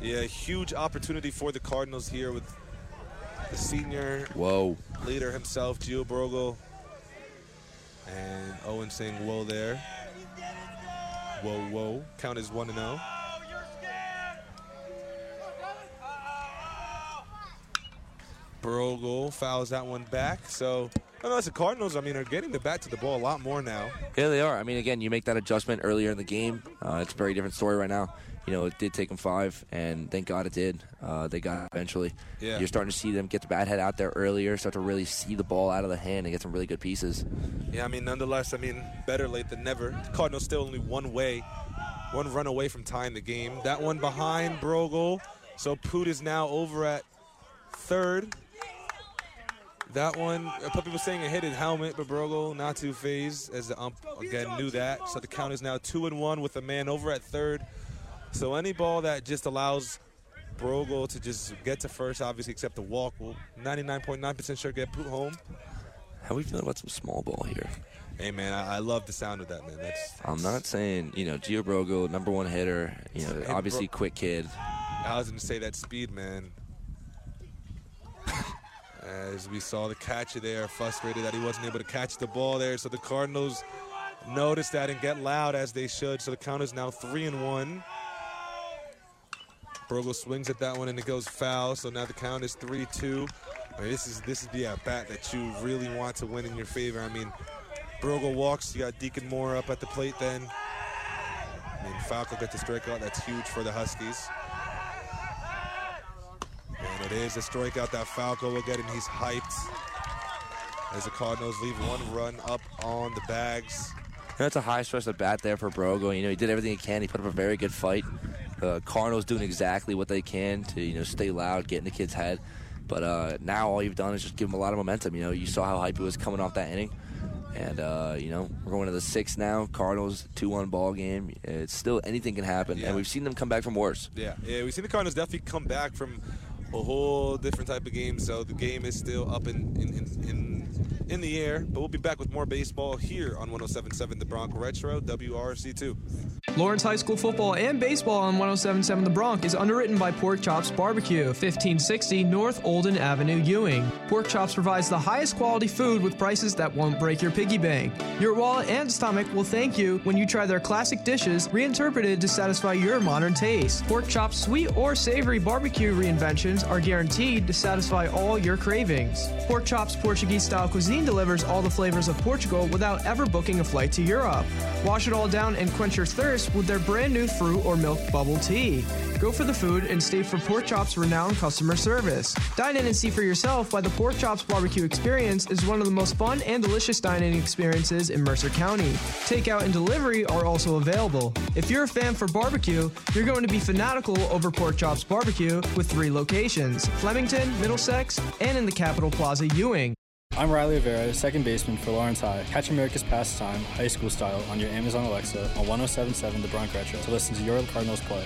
Yeah, huge opportunity for the Cardinals here with the senior Whoa. leader himself, Gio Brogo, and Owen saying whoa there. Whoa, whoa. Count is 1 and 0. Brogo fouls that one back. So, nonetheless, the Cardinals, I mean, are getting the bat to the ball a lot more now. Yeah, they are. I mean, again, you make that adjustment earlier in the game. Uh, it's a very different story right now. You know, it did take them five, and thank God it did. Uh, they got it eventually. Yeah. You're starting to see them get the bat head out there earlier, start to really see the ball out of the hand and get some really good pieces. Yeah, I mean, nonetheless, I mean, better late than never. The Cardinals still only one way, one run away from tying the game. That one behind Brogel. So Poot is now over at third. That one, a couple people saying it hit his helmet, but Brogel not too phased as the ump again knew that. So the count is now two and one with a man over at third. So any ball that just allows Brogel to just get to first, obviously except the walk, will 99.9% sure get Poot home. How are we feeling about some small ball here? Hey man, I, I love the sound of that man. That's I'm not saying, you know, Gio Brogo, number one hitter, you know, Hey, obviously Bro- quick kid. I was to say that speed, man. As we saw the catcher there, frustrated that he wasn't able to catch the ball there. So the Cardinals notice that and get loud as they should. So the count is now three and one. Brogel swings at that one and it goes foul. So now the count is three-two. I mean, this is this is the at bat that you really want to win in your favor. I mean, Brogel walks. You got Deacon Moore up at the plate. Then, I mean, Falco gets the strikeout. That's huge for the Huskies. And it is a strikeout that Falco will get, and he's hyped as the Cardinals leave one run up on the bags. That's a high stress at bat there for Brogo. You know, he did everything he can. He put up a very good fight. Uh, Cardinals doing exactly what they can to, you know, stay loud, get in the kid's head. But uh, now all you've done is just give him a lot of momentum. You know, you saw how hype he was coming off that inning. And, uh, you know, we're going to the sixth now. Cardinals, 2 1 ball game. It's still anything can happen. Yeah. And we've seen them come back from worse. Yeah, yeah, we've seen the Cardinals definitely come back from a whole different type of game. So the game is still up in in, in, in, in the air. But we'll be back with more baseball here on 107.7 The Bronx Retro, WRRC2. Lawrence High School football and baseball on 1077 The Bronx is underwritten by Pork Chops Barbecue, 1560 North Olden Avenue, Ewing. Pork Chops provides the highest quality food with prices that won't break your piggy bank. Your wallet and stomach will thank you when you try their classic dishes reinterpreted to satisfy your modern taste. Pork Chops sweet or savory barbecue reinventions are guaranteed to satisfy all your cravings. Pork Chops Portuguese style cuisine delivers all the flavors of Portugal without ever booking a flight to Europe. Wash it all down and quench your thirst with their brand new fruit or milk bubble tea. Go for the food and stay for Pork Chops' renowned customer service. Dine in and see for yourself why the Pork Chops barbecue experience is one of the most fun and delicious dining experiences in Mercer County. Takeout and delivery are also available. If you're a fan for barbecue, you're going to be fanatical over Pork Chops Barbecue with three locations Flemington, Middlesex, and in the Capitol Plaza, Ewing. I'm Riley Rivera, second baseman for Lawrence High. Catch America's Pastime, high school style, on your Amazon Alexa on 1077 The Bronx Retro to listen to your Cardinals play.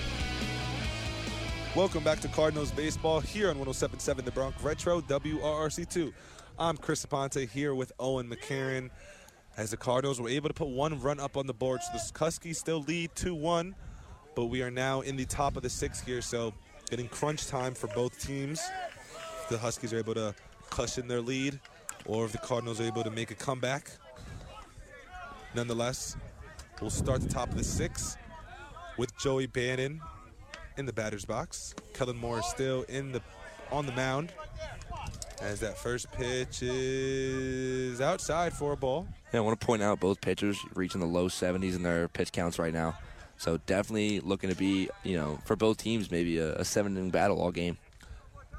Welcome back to Cardinals Baseball here on 1077 The Bronx Retro WRRC2. I'm Chris Aponte here with Owen McCarron as the Cardinals were able to put one run up on the board. So the Huskies still lead 2 1, but we are now in the top of the sixth here, so getting crunch time for both teams. The Huskies are able to cushion their lead, or if the Cardinals are able to make a comeback. Nonetheless, we'll start the top of the sixth with Joey Bannon in the batter's box. Kellen Moore is still in the on the mound as that first pitch is outside for a ball. Yeah, I want to point out both pitchers reaching the low 70s in their pitch counts right now. So definitely looking to be, you know, for both teams, maybe a, a seven inning battle all game.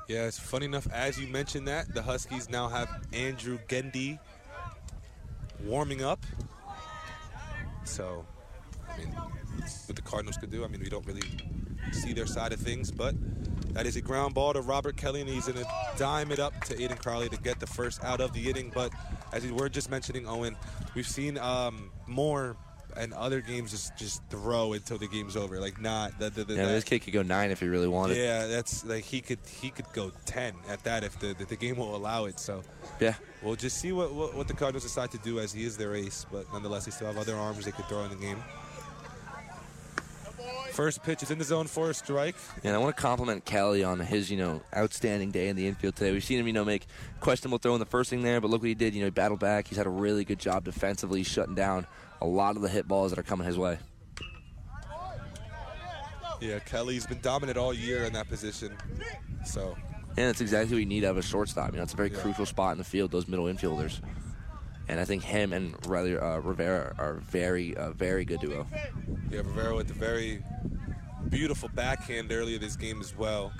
Yeah, it's funny enough, as you mentioned that, the Huskies now have Andrew Gendy warming up. So, I mean, what the Cardinals could do, I mean, we don't really see their side of things, but that is a ground ball to Robert Kelly, and he's going to dime it up to Aiden Crowley to get the first out of the inning. But as we were just mentioning, Owen, we've seen um, more and other games just just throw until the game's over. Like not the, the, the yeah, that, this kid could go nine if he really wanted. Yeah, that's like he could he could go ten at that if the the, the game will allow it. So yeah, we'll just see what, what, what the Cardinals decide to do as he is their ace. But nonetheless, they still have other arms they could throw in the game. First pitch is in the zone for a strike. And I want to compliment Kelly on his, you know, outstanding day in the infield today. We've seen him, you know, make questionable throw in the first thing there, but look what he did. You know, he battled back. He's had a really good job defensively, shutting down a lot of the hit balls that are coming his way. Yeah, Kelly's been dominant all year in that position. So. And that's exactly what you need out of a shortstop. You know, it's a very yeah. crucial spot in the field. Those middle infielders. And I think him and Riley uh, Rivera are very, uh, very good duo. Yeah, Rivera with a very beautiful backhand earlier this game as well.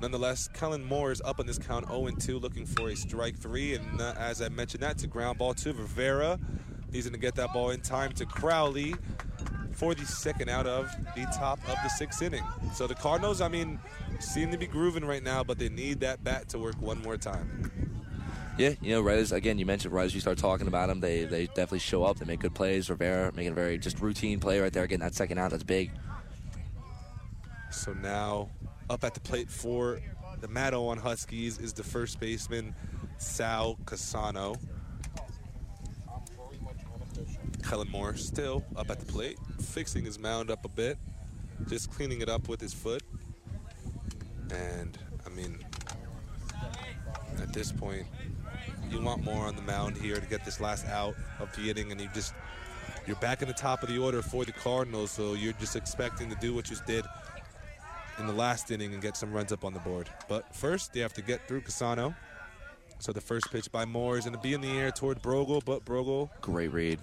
Nonetheless, Kellen Moore is up on this count 0-2, looking for a strike three. And uh, as I mentioned, that's a ground ball to Rivera. He's going to get that ball in time to Crowley for the second out of the top of the sixth inning. So the Cardinals, I mean, seem to be grooving right now, but they need that bat to work one more time. Yeah, you know, right as again you mentioned, right as you start talking about them, they they definitely show up. They make good plays. Rivera making a very just routine play right there, getting that second out. That's big. So now up at the plate for the Matawan Huskies is the first baseman Sal Casano. Kellen Moore still up at the plate, fixing his mound up a bit, just cleaning it up with his foot. And I mean, at this point, you want more on the mound here to get this last out of the inning, and you just you're back in the top of the order for the Cardinals, so you're just expecting to do what you did in the last inning and get some runs up on the board. But first, they have to get through Casano. So the first pitch by Moore is going to be in the air toward Brogel, but Brogel. Great read.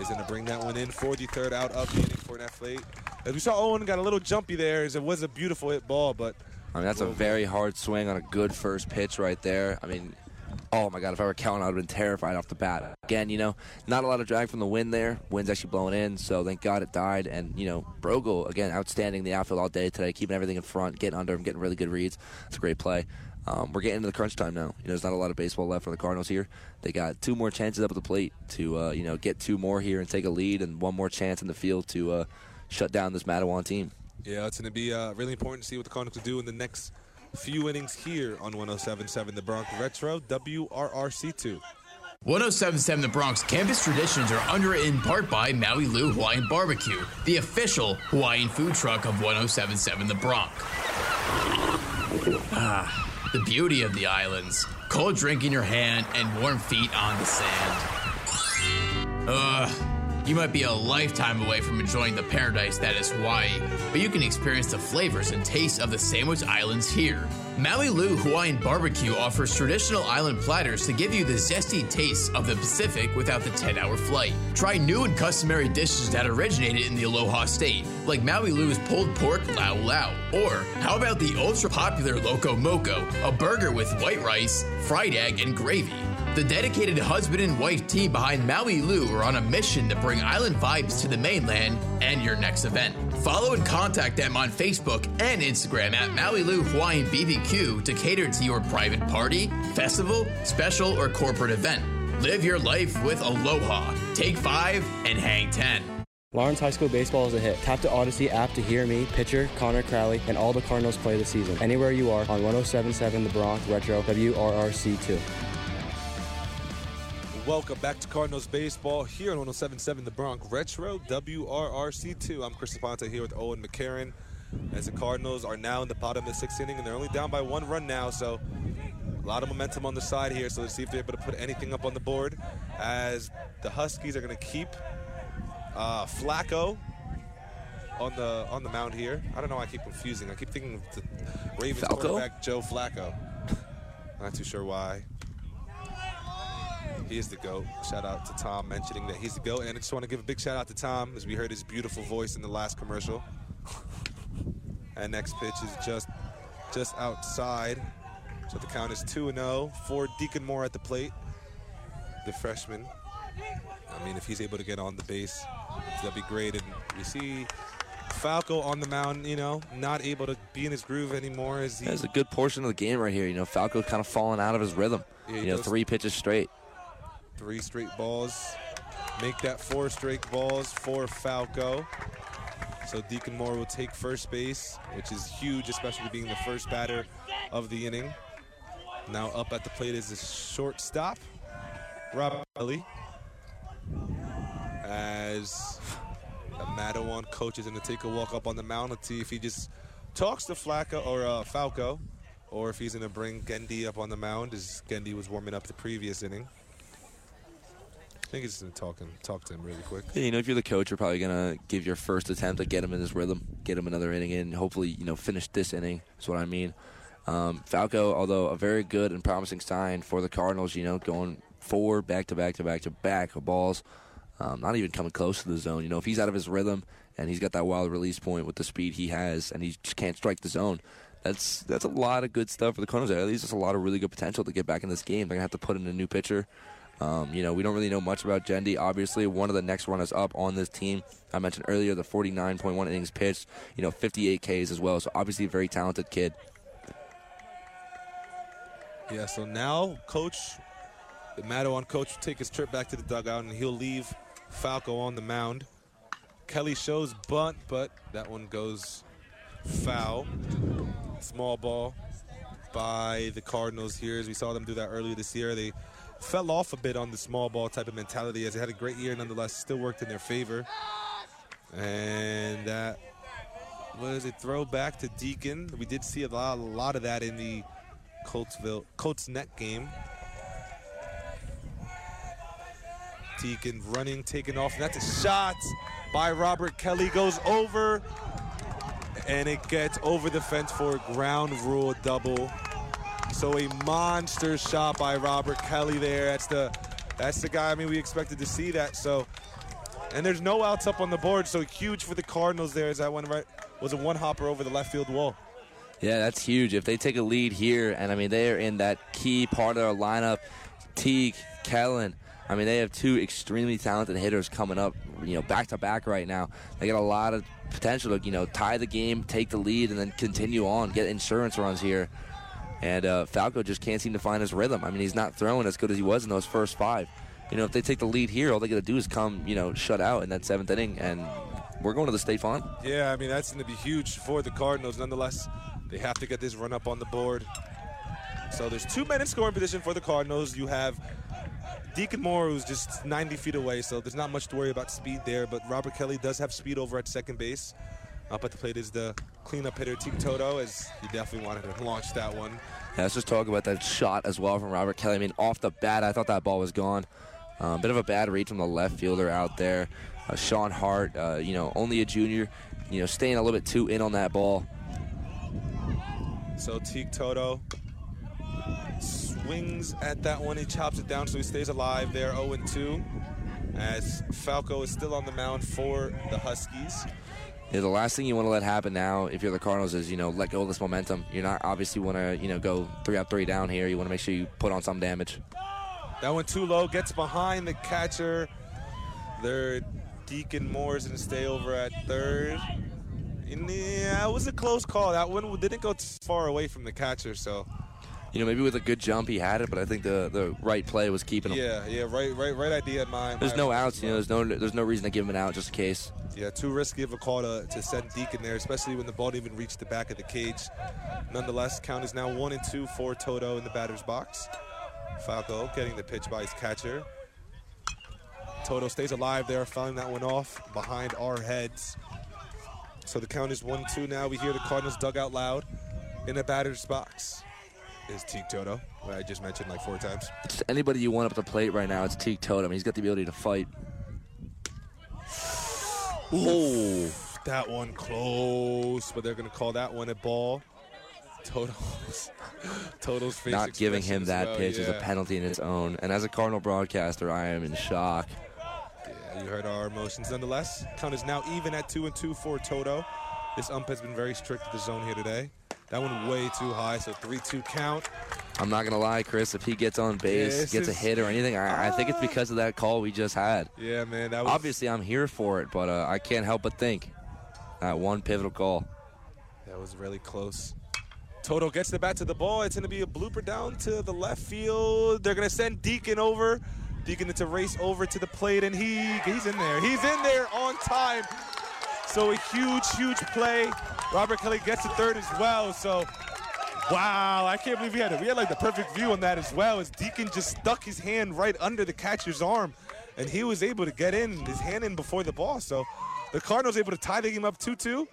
Is going to bring that one in for the third out of the inning for an athlete. As we saw, Owen got a little jumpy there. As it was a beautiful hit ball, but. I mean, that's a very hard swing on a good first pitch right there. I mean, oh my God, if I were Kellen, I would have been terrified off the bat. Again, you know, not a lot of drag from the wind there. Wind's actually blowing in, so thank God it died. And, you know, Brogel, again, outstanding the outfield all day today, keeping everything in front, getting under him, getting really good reads. It's a great play. Um, we're getting into the crunch time now. You know, there's not a lot of baseball left for the Cardinals here. They got two more chances up at the plate to, uh, you know, get two more here and take a lead, and one more chance in the field to uh, shut down this Matawan team. Yeah, it's going to be uh, really important to see what the Cardinals do in the next few innings here on 1077 The Bronx Retro, WRRC2. 1077 The Bronx campus traditions are underwritten in part by Maui Lou Hawaiian Barbecue, the official Hawaiian food truck of 1077 The Bronx. Ah, the beauty of the islands. Cold drink in your hand and warm feet on the sand. Ugh. You might be a lifetime away from enjoying the paradise that is Hawaii, but you can experience the flavors and tastes of the Sandwich Islands here. Maui Lu Hawaiian Barbecue offers traditional island platters to give you the zesty taste of the Pacific without the 10 hour flight. Try new and customary dishes that originated in the Aloha State, like Maui Lu's pulled pork lau lau. Or, how about the ultra popular Loco Moco, a burger with white rice, fried egg, and gravy? The dedicated husband and wife team behind Maui Lu are on a mission to bring island vibes to the mainland and your next event. Follow and contact them on Facebook and Instagram at Maui Lu Hawaiian BBQ to cater to your private party, festival, special, or corporate event. Live your life with Aloha. Take five and hang 10. Lawrence High School baseball is a hit. Tap the Odyssey app to hear me, pitcher Connor Crowley, and all the Cardinals play this season. Anywhere you are on 1077 The Bronx Retro WRRC2. Welcome back to Cardinals Baseball here on 1077 The Bronx Retro WRRC2. I'm Chris Ponte here with Owen McCarron as the Cardinals are now in the bottom of the sixth inning and they're only down by one run now, so a lot of momentum on the side here. So let's see if they're able to put anything up on the board as the Huskies are going to keep uh, Flacco on the on the mound here. I don't know. why I keep confusing. I keep thinking of the Ravens Falco? quarterback Joe Flacco. Not too sure why. He is the GOAT. Shout out to Tom mentioning that he's the GOAT. And I just want to give a big shout out to Tom as we heard his beautiful voice in the last commercial. and next pitch is just just outside. So the count is 2 0 for Deacon Moore at the plate, the freshman. I mean, if he's able to get on the base, that'd be great. And you see Falco on the mound, you know, not able to be in his groove anymore. As he, That's a good portion of the game right here. You know, Falco kind of falling out of his rhythm. Yeah, you know, three pitches straight. Three straight balls. Make that four straight balls for Falco. So Deacon Moore will take first base, which is huge, especially being the first batter of the inning. Now up at the plate is the shortstop, Rob Kelly. As the Matawan coach is going to take a walk up on the mound. Let's see if he just talks to Flacco or uh, Falco, or if he's going to bring Gendy up on the mound, as Gendy was warming up the previous inning. I think he's to talk, him, talk to him really quick. Yeah, you know, if you're the coach, you're probably gonna give your first attempt to get him in his rhythm, get him another inning in, hopefully, you know, finish this inning. Is what I mean. Um, Falco, although a very good and promising sign for the Cardinals, you know, going forward, back to back to back to back of balls, um, not even coming close to the zone. You know, if he's out of his rhythm and he's got that wild release point with the speed he has, and he just can't strike the zone. That's that's a lot of good stuff for the Cardinals. There, least just a lot of really good potential to get back in this game. They're gonna have to put in a new pitcher. Um, you know, we don't really know much about Gendy. Obviously, one of the next runners up on this team. I mentioned earlier the 49.1 innings pitched, you know, 58 Ks as well. So obviously, a very talented kid. Yeah, so now coach, the Matawan coach will take his trip back to the dugout and he'll leave Falco on the mound. Kelly shows bunt, but that one goes foul. Small ball by the Cardinals here, as we saw them do that earlier this year. They fell off a bit on the small ball type of mentality, as they had a great year nonetheless, still worked in their favor. And that was a throwback to Deacon. We did see a lot, a lot of that in the Coltsville Colts net game. Deacon running, taking off. And that's a shot by Robert Kelly. Goes over, and it gets over the fence for a ground rule double. So a monster shot by Robert Kelly there. That's the that's the guy. I mean, we expected to see that. So, and there's no outs up on the board. So huge for the Cardinals there. As that one right was a one hopper over the left field wall. Yeah, that's huge. If they take a lead here, and I mean, they're in that key part of their lineup, Teague, Kellen. I mean, they have two extremely talented hitters coming up, you know, back to back right now. They got a lot of potential to, you know, tie the game, take the lead, and then continue on, get insurance runs here. And uh, Falco just can't seem to find his rhythm. I mean, he's not throwing as good as he was in those first five. You know, if they take the lead here, all they got to do is come, you know, shut out in that seventh inning, and we're going to the state farm. Yeah, I mean, that's going to be huge for the Cardinals. Nonetheless, they have to get this run up on the board. So there's two men in scoring position for the Cardinals. You have Deacon Moore, who's just 90 feet away, so there's not much to worry about speed there. But Robert Kelly does have speed over at second base. Up at the plate is the cleanup hitter, Team Toto, as he definitely wanted to launch that one. Yeah, let's just talk about that shot as well from Robert Kelly. I mean, off the bat, I thought that ball was gone. Uh, bit of a bad read from the left fielder out there. Uh, Sean Hart, uh, you know, only a junior, you know, staying a little bit too in on that ball. So Teague Toto swings at that one. He chops it down so he stays alive there 0 2. As Falco is still on the mound for the Huskies. Yeah, the last thing you want to let happen now, if you're the Cardinals, is you know let go of this momentum. You're not obviously want to you know go three out three down here. You want to make sure you put on some damage. That one too low, gets behind the catcher. Their Deacon Moore is going to stay over at third. And yeah, it was a close call. That one didn't go too far away from the catcher, so you know, maybe with a good jump he had it, but I think the the right play was keeping him. Yeah, yeah, right, right, right idea in mind. There's no outs, you know. There's no there's no reason to give him an out just in case. Yeah, too risky of a call to, to send Deacon there, especially when the ball didn't even reach the back of the cage. Nonetheless, count is now one and two for Toto in the batter's box. Falco getting the pitch by his catcher. Toto stays alive there, fouling that one off behind our heads. So the count is 1 2 now. We hear the Cardinals dugout loud in the batter's box. Is Teague Toto, I just mentioned like four times. Just anybody you want up the plate right now, it's Teague Toto. He's got the ability to fight. Oh, that one close, but they're going to call that one a ball. Toto's, Toto's face Not giving him that well, pitch is a penalty in its own. And as a Cardinal broadcaster, I am in shock. Yeah, you heard our emotions nonetheless. Count is now even at two and two for Toto. This ump has been very strict with the zone here today. That one way too high, so 3-2 count. I'm not gonna lie, Chris. If he gets on base, This gets a hit or anything, I, I think it's because of that call we just had. Yeah, man, that was Obviously, I'm here for it, but uh, I can't help but think that one pivotal call. that was really close. Toto gets the bat to the ball. It's going to be a blooper down to the left field. They're going to send Deacon over. Deacon to race over to the plate, and he he's in there. He's in there on time. So a huge, huge play. Robert Kelly gets to third as well. So, wow, I can't believe we had it. We had like the perfect view on that as well. As Deacon just stuck his hand right under the catcher's arm, and he was able to get in his hand in before the ball. So, the Cardinals able to tie the game up 2-2,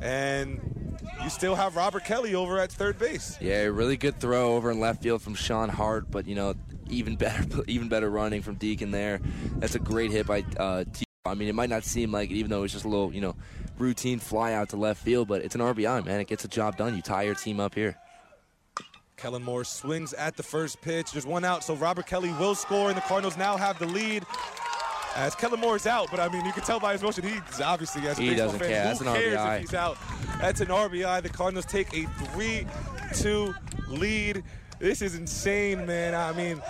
and you still have Robert Kelly over at third base. Yeah, really good throw over in left field from Sean Hart, but you know, even better, even better running from Deacon there. That's a great hit by uh. I mean, it might not seem like it, even though it's just a little, you know, routine fly out to left field, but it's an RBI, man. It gets the job done. You tie your team up here. Kellen Moore swings at the first pitch. There's one out, so Robert Kelly will score, and the Cardinals now have the lead. As Kellen Moore is out, but I mean, you can tell by his motion, he's obviously as a He doesn't fan, care. who That's an cares RBI. if he's out? That's an RBI. The Cardinals take a 3-2 lead. This is insane, man. I mean,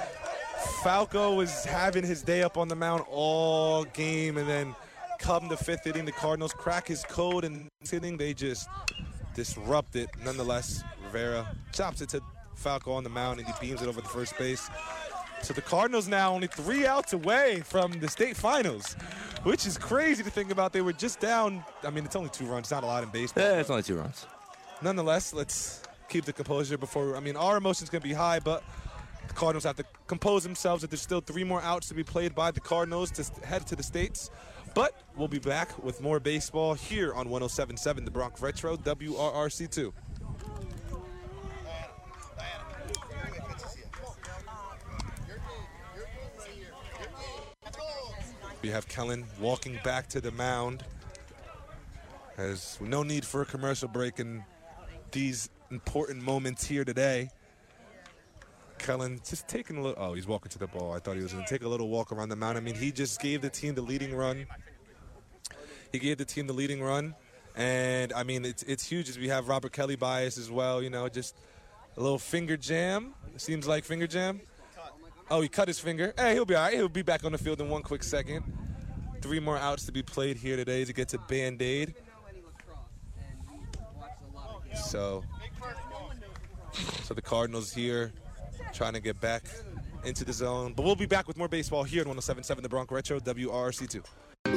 Falco was having his day up on the mound all game, and then come the fifth inning, the Cardinals crack his code, and this inning they just disrupt it. Nonetheless, Rivera chops it to Falco on the mound, and he beams it over the first base. So the Cardinals now only three outs away from the state finals, which is crazy to think about. They were just down. I mean, it's only two runs, not a lot in baseball. Yeah, it's only two runs. Nonetheless, let's keep the composure before. I mean, our emotions can be high, but Cardinals have to compose themselves. That there's still three more outs to be played by the Cardinals to head to the states. But we'll be back with more baseball here on 107.7 The Bronx Retro WRRC2. We have Kellen walking back to the mound. Has no need for a commercial break in these important moments here today. Kellen just taking a little. Oh, he's walking to the ball. I thought he was going to take a little walk around the mound. I mean, he just gave the team the leading run. He gave the team the leading run, and I mean, it's it's huge as we have Robert Kelly bias as well. You know, just a little finger jam. Seems like finger jam. Oh, he cut his finger. Hey, he'll be all right. He'll be back on the field in one quick second. Three more outs to be played here today to get to Band Aid. So, so the Cardinals here trying to get back into the zone. But we'll be back with more baseball here at 107.7 The Bronx Retro, WRRC2.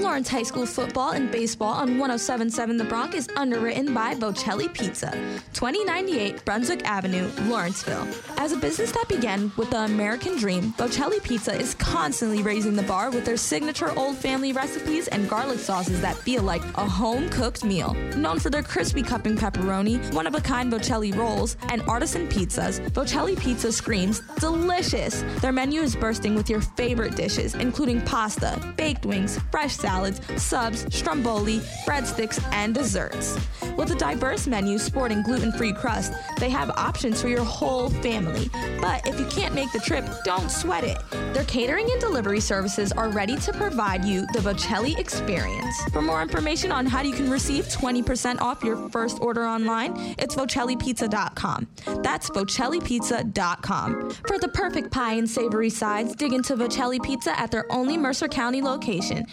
Lawrence High School football and baseball on 1077 The Bronx is underwritten by Vocelli Pizza, 2098 Brunswick Avenue, Lawrenceville. As a business that began with the American dream, Vocelli Pizza is constantly raising the bar with their signature old family recipes and garlic sauces that feel like a home cooked meal. Known for their crispy cupping pepperoni, one of a kind Vocelli rolls, and artisan pizzas, Vocelli Pizza screams delicious. Their menu is bursting with your favorite dishes, including pasta, baked wings, fresh salads, subs, stromboli, breadsticks, and desserts. With a diverse menu sporting gluten free crust, they have options for your whole family. But if you can't make the trip, don't sweat it. Their catering and delivery services are ready to provide you the Vocelli experience. For more information on how you can receive 20% off your first order online, it's vocellipizza.com. That's vocellipizza.com. For the perfect pie and savory sides, dig into Vocelli Pizza at their only Mercer County location,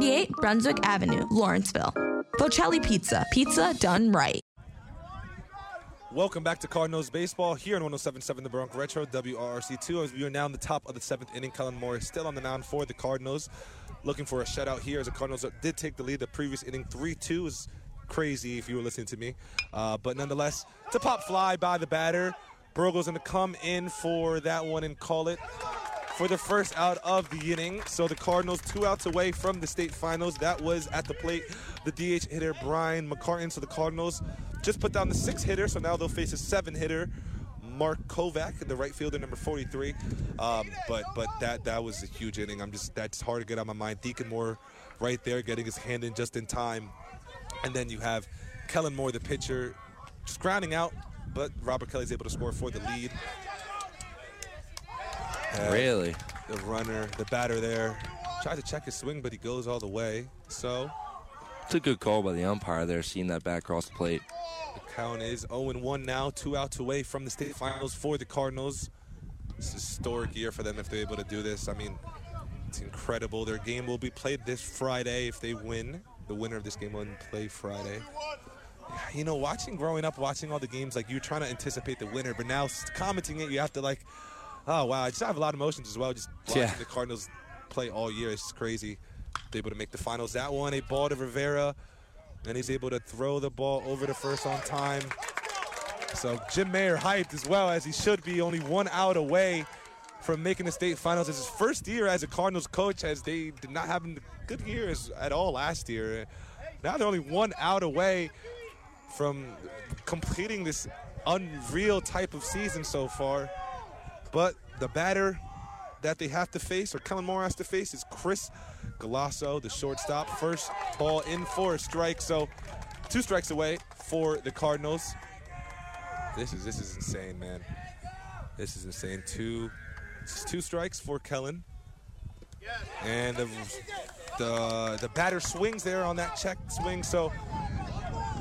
2098 Brunswick Avenue, Lawrenceville. Vocelli Pizza, pizza done right. Welcome back to Cardinals baseball here on 107.7 The Bronx Retro, WRRC2. As we are now in the top of the seventh inning, Kellen Moore is still on the mound for the Cardinals. Looking for a shutout here as the Cardinals did take the lead the previous inning. 3 2 is crazy if you were listening to me. Uh, but nonetheless, a pop fly by the batter. Burgos going to come in for that one and call it for the first out of the inning. So the Cardinals two outs away from the state finals. That was at the plate the DH hitter Brian McCartan. So the Cardinals just put down the six hitter. So now they'll face a seven hitter. Mark Kovac, the right fielder, number 43. Um, but but that that was a huge inning. I'm just that's hard to get out of my mind. Deacon Moore, right there, getting his hand in just in time, and then you have Kellen Moore, the pitcher, just grounding out. But Robert Kelly's able to score for the lead. Really? The runner, the batter there, tried to check his swing, but he goes all the way. So It's a good call by the umpire there, seeing that bat across the plate. the count is 0-1 now, two outs away from the state finals for the Cardinals. It's a historic year for them if they're able to do this. I mean, it's incredible. Their game will be played this Friday if they win. The winner of this game will play Friday. You know, watching growing up, watching all the games, like you're trying to anticipate the winner, but now commenting it, you have to like, oh wow, I just have a lot of emotions as well. Just watching Yeah. the Cardinals play all year, it's crazy. They're able to make the finals. That one, a ball to Rivera, and he's able to throw the ball over to first on time. So Jim Mayer hyped as well as he should be, only one out away from making the state finals. It's his first year as a Cardinals coach, as they did not have a good years at all last year. Now they're only one out away from completing this unreal type of season so far. But the batter that they have to face, or Kellen Moore has to face, is Chris Galasso, the shortstop. First ball in for a strike, so two strikes away for the Cardinals. This is this is insane, man. This is insane. Two two strikes for Kellen. And the the the batter swings there on that check swing, so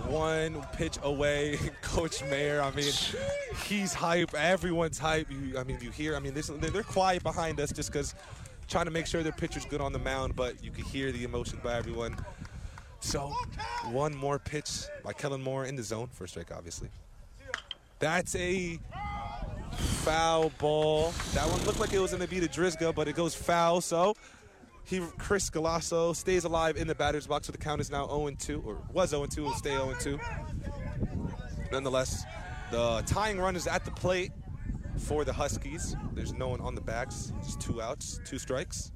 one pitch away. Coach Mayer, I mean, he's hype. Everyone's hype. You, I mean, you hear. I mean, this, they're quiet behind us just because trying to make sure their pitcher's good on the mound, but you can hear the emotion by everyone. So, one more pitch by Kellen Moore in the zone. First strike, obviously. That's a foul ball. That one looked like it was going to be to Drisga, but it goes foul. So, he Chris Galasso stays alive in the batter's box. So the count is now 0-2, or was 0-2, will stay 0-2. Nonetheless, the tying run is at the plate for the Huskies. There's no one on the backs. Just two outs, two strikes.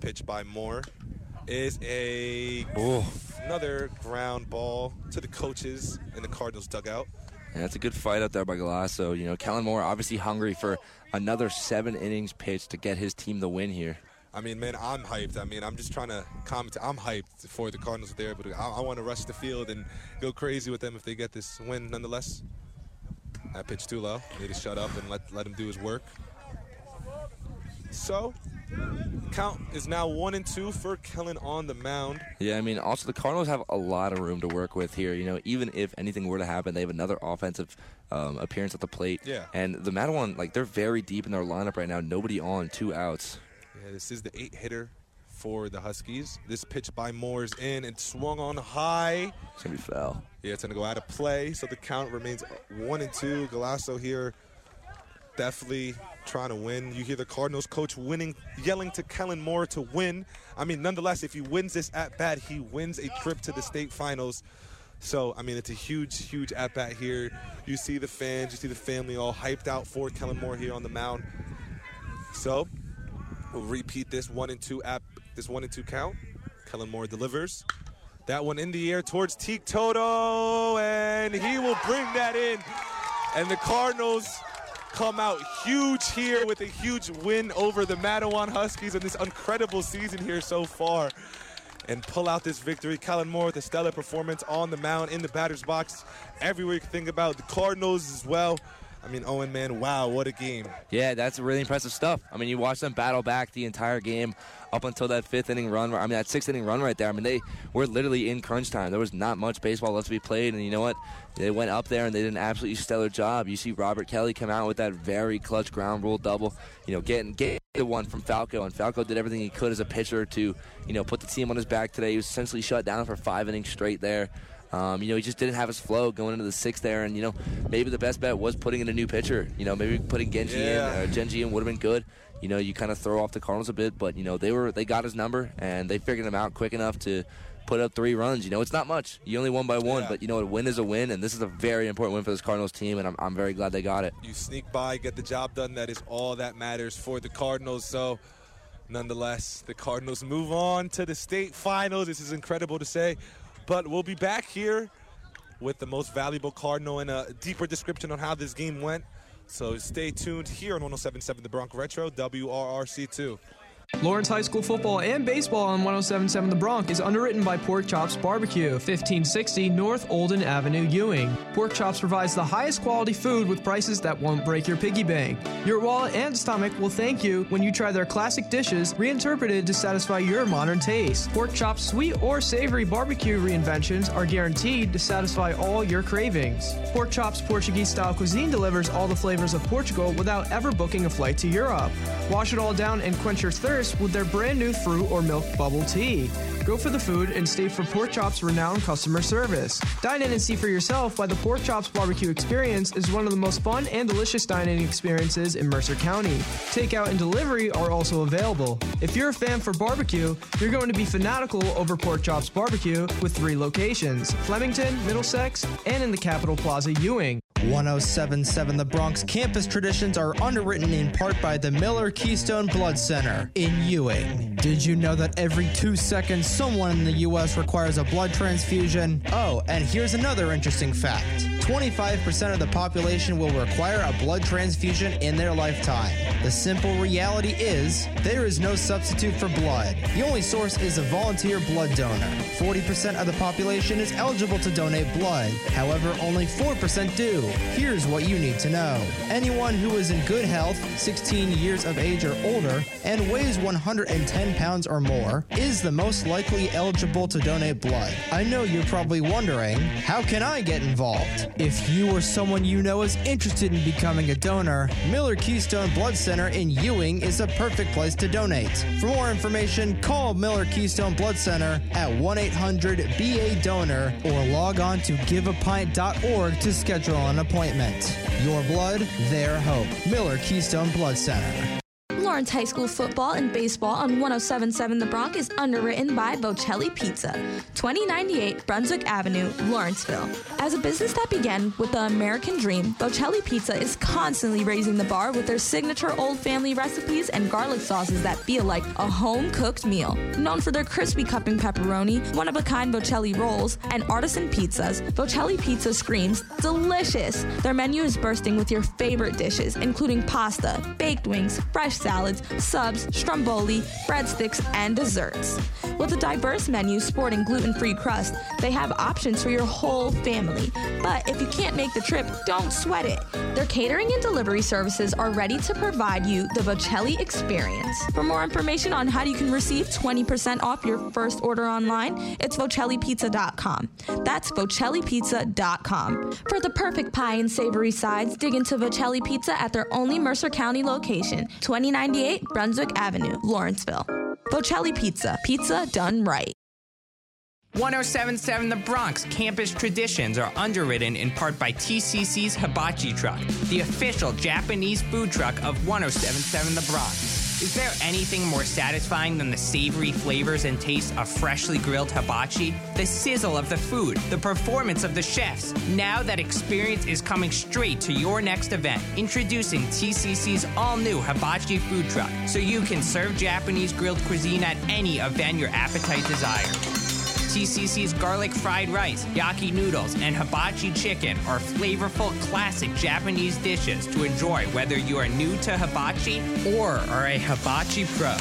Pitch by Moore is a another ground ball to the coaches in the Cardinals dugout. Yeah, that's a good fight out there by Galasso. You know, Kellen Moore obviously hungry for another seven innings pitch to get his team the win here. I mean, man, I'm hyped. I mean, I'm just trying to comment. I'm hyped for the Cardinals there, but I, I want to rush the field and go crazy with them if they get this win. Nonetheless, that pitch too low. Need to shut up and let let him do his work. So, count is now one and two for Kellen on the mound. Yeah, I mean, also the Cardinals have a lot of room to work with here. You know, even if anything were to happen, they have another offensive um, appearance at the plate. Yeah. And the Matawan, like, they're very deep in their lineup right now. Nobody on, two outs. Yeah, this is the eight hitter for the Huskies. This pitch by Moore's in and swung on high. It's gonna be foul. Yeah, it's gonna go out of play. So the count remains one and two. Galasso here, definitely trying to win. You hear the Cardinals coach winning, yelling to Kellen Moore to win. I mean, nonetheless, if he wins this at bat, he wins a trip to the state finals. So, I mean, it's a huge, huge at bat here. You see the fans, you see the family all hyped out for Kellen Moore here on the mound. So, we'll repeat this one and two app, this one and two count. Kellen Moore delivers. That one in the air towards Teague Toto, and he will bring that in. And the Cardinals come out huge here with a huge win over the Matawan Huskies in this incredible season here so far. And pull out this victory. Kellen Moore with a stellar performance on the mound, in the batter's box, everywhere you can think about. The Cardinals as well. I mean, oh, Owen, man, wow, what a game. Yeah, that's really impressive stuff. I mean, you watch them battle back the entire game up until that fifth inning run. I mean, that sixth inning run right there. I mean, they were literally in crunch time. There was not much baseball left to be played, and you know what? They went up there and they did an absolutely stellar job. You see Robert Kelly come out with that very clutch ground rule double. You know, getting getting the one from Falco, and Falco did everything he could as a pitcher to you know put the team on his back today. He was essentially shut down for five innings straight there. Um, you know, he just didn't have his flow going into the sixth there, and you know, maybe the best bet was putting in a new pitcher. You know, maybe putting Genji Yeah. in, or Genji in would have been good. You know, you kind of throw off the Cardinals a bit, but you know they were they got his number and they figured him out quick enough to put up three runs. You know, it's not much. You only won by one, but you know, a win is a win, and this is a very important win for this Cardinals team, and I'm, I'm very glad they got it. You sneak by, get the job done. That is all that matters for the Cardinals. So, nonetheless, the Cardinals move on to the state finals. This is incredible to say, but we'll be back here with the most valuable Cardinal and a deeper description on how this game went. So stay tuned here on 1077 The Bronx Retro, WRRC2. Lawrence High School football and baseball on 1077 The Bronx is underwritten by Pork Chops Barbecue, 1560 North Olden Avenue, Ewing. Pork Chops provides the highest quality food with prices that won't break your piggy bank. Your wallet and stomach will thank you when you try their classic dishes reinterpreted to satisfy your modern taste. Pork Chops sweet or savory barbecue reinventions are guaranteed to satisfy all your cravings. Pork Chops Portuguese style cuisine delivers all the flavors of Portugal without ever booking a flight to Europe. Wash it all down and quench your thirst with their brand new fruit or milk bubble tea. Go for the food and stay for Pork Chops' renowned customer service. Dine in and see for yourself why the Pork Chops barbecue experience is one of the most fun and delicious dining experiences in Mercer County. Takeout and delivery are also available. If you're a fan for barbecue, you're going to be fanatical over Pork Chops barbecue with three locations Flemington, Middlesex, and in the Capitol Plaza, Ewing. 1077 The Bronx campus traditions are underwritten in part by the Miller Keystone Blood Center in Ewing. Did you know that every two seconds someone in the U.S. requires a blood transfusion? Oh, and here's another interesting fact 25% of the population will require a blood transfusion in their lifetime. The simple reality is there is no substitute for blood. The only source is a volunteer blood donor. 40% of the population is eligible to donate blood. However, only 4% do. Here's what you need to know. Anyone who is in good health, 16 years of age or older, and weighs 110 pounds or more, is the most likely eligible to donate blood. I know you're probably wondering, how can I get involved? If you or someone you know is interested in becoming a donor, Miller Keystone Blood Center in Ewing is a perfect place to donate. For more information, call Miller Keystone Blood Center at 1 800 BA Donor or log on to giveapint.org to schedule an appointment. Your blood, their hope. Miller Keystone Blood Center. Lawrence High School football and baseball on 1077 The Bronx is underwritten by Vocelli Pizza, 2098 Brunswick Avenue, Lawrenceville. As a business that began with the American dream, Vocelli Pizza is constantly raising the bar with their signature old family recipes and garlic sauces that feel like a home cooked meal. Known for their crispy cupping pepperoni, one of a kind Vocelli rolls, and artisan pizzas, Vocelli Pizza screams delicious. Their menu is bursting with your favorite dishes, including pasta, baked wings, fresh salads, subs, stromboli, breadsticks, and desserts. With a diverse menu sporting gluten free crust, they have options for your whole family. But if you can't make the trip, don't sweat it. Their catering and delivery services are ready to provide you the Vocelli experience. For more information on how you can receive 20% off your first order online, it's vocellipizza.com. That's vocellipizza.com. For the perfect pie and savory sides, dig into Vocelli Pizza at their only Mercer County location, 2098 Brunswick Avenue, Lawrenceville. Vocelli Pizza, pizza done right. 1077 The Bronx campus traditions are underwritten in part by TCC's Hibachi Truck, the official Japanese food truck of 1077 The Bronx. Is there anything more satisfying than the savory flavors and taste of freshly grilled hibachi? The sizzle of the food, the performance of the chefs. Now that experience is coming straight to your next event. Introducing TCC's all new hibachi food truck, so you can serve Japanese grilled cuisine at any event your appetite desires. TCC's garlic fried rice, yaki noodles, and hibachi chicken are flavorful classic Japanese dishes to enjoy whether you are new to hibachi or are a hibachi pro.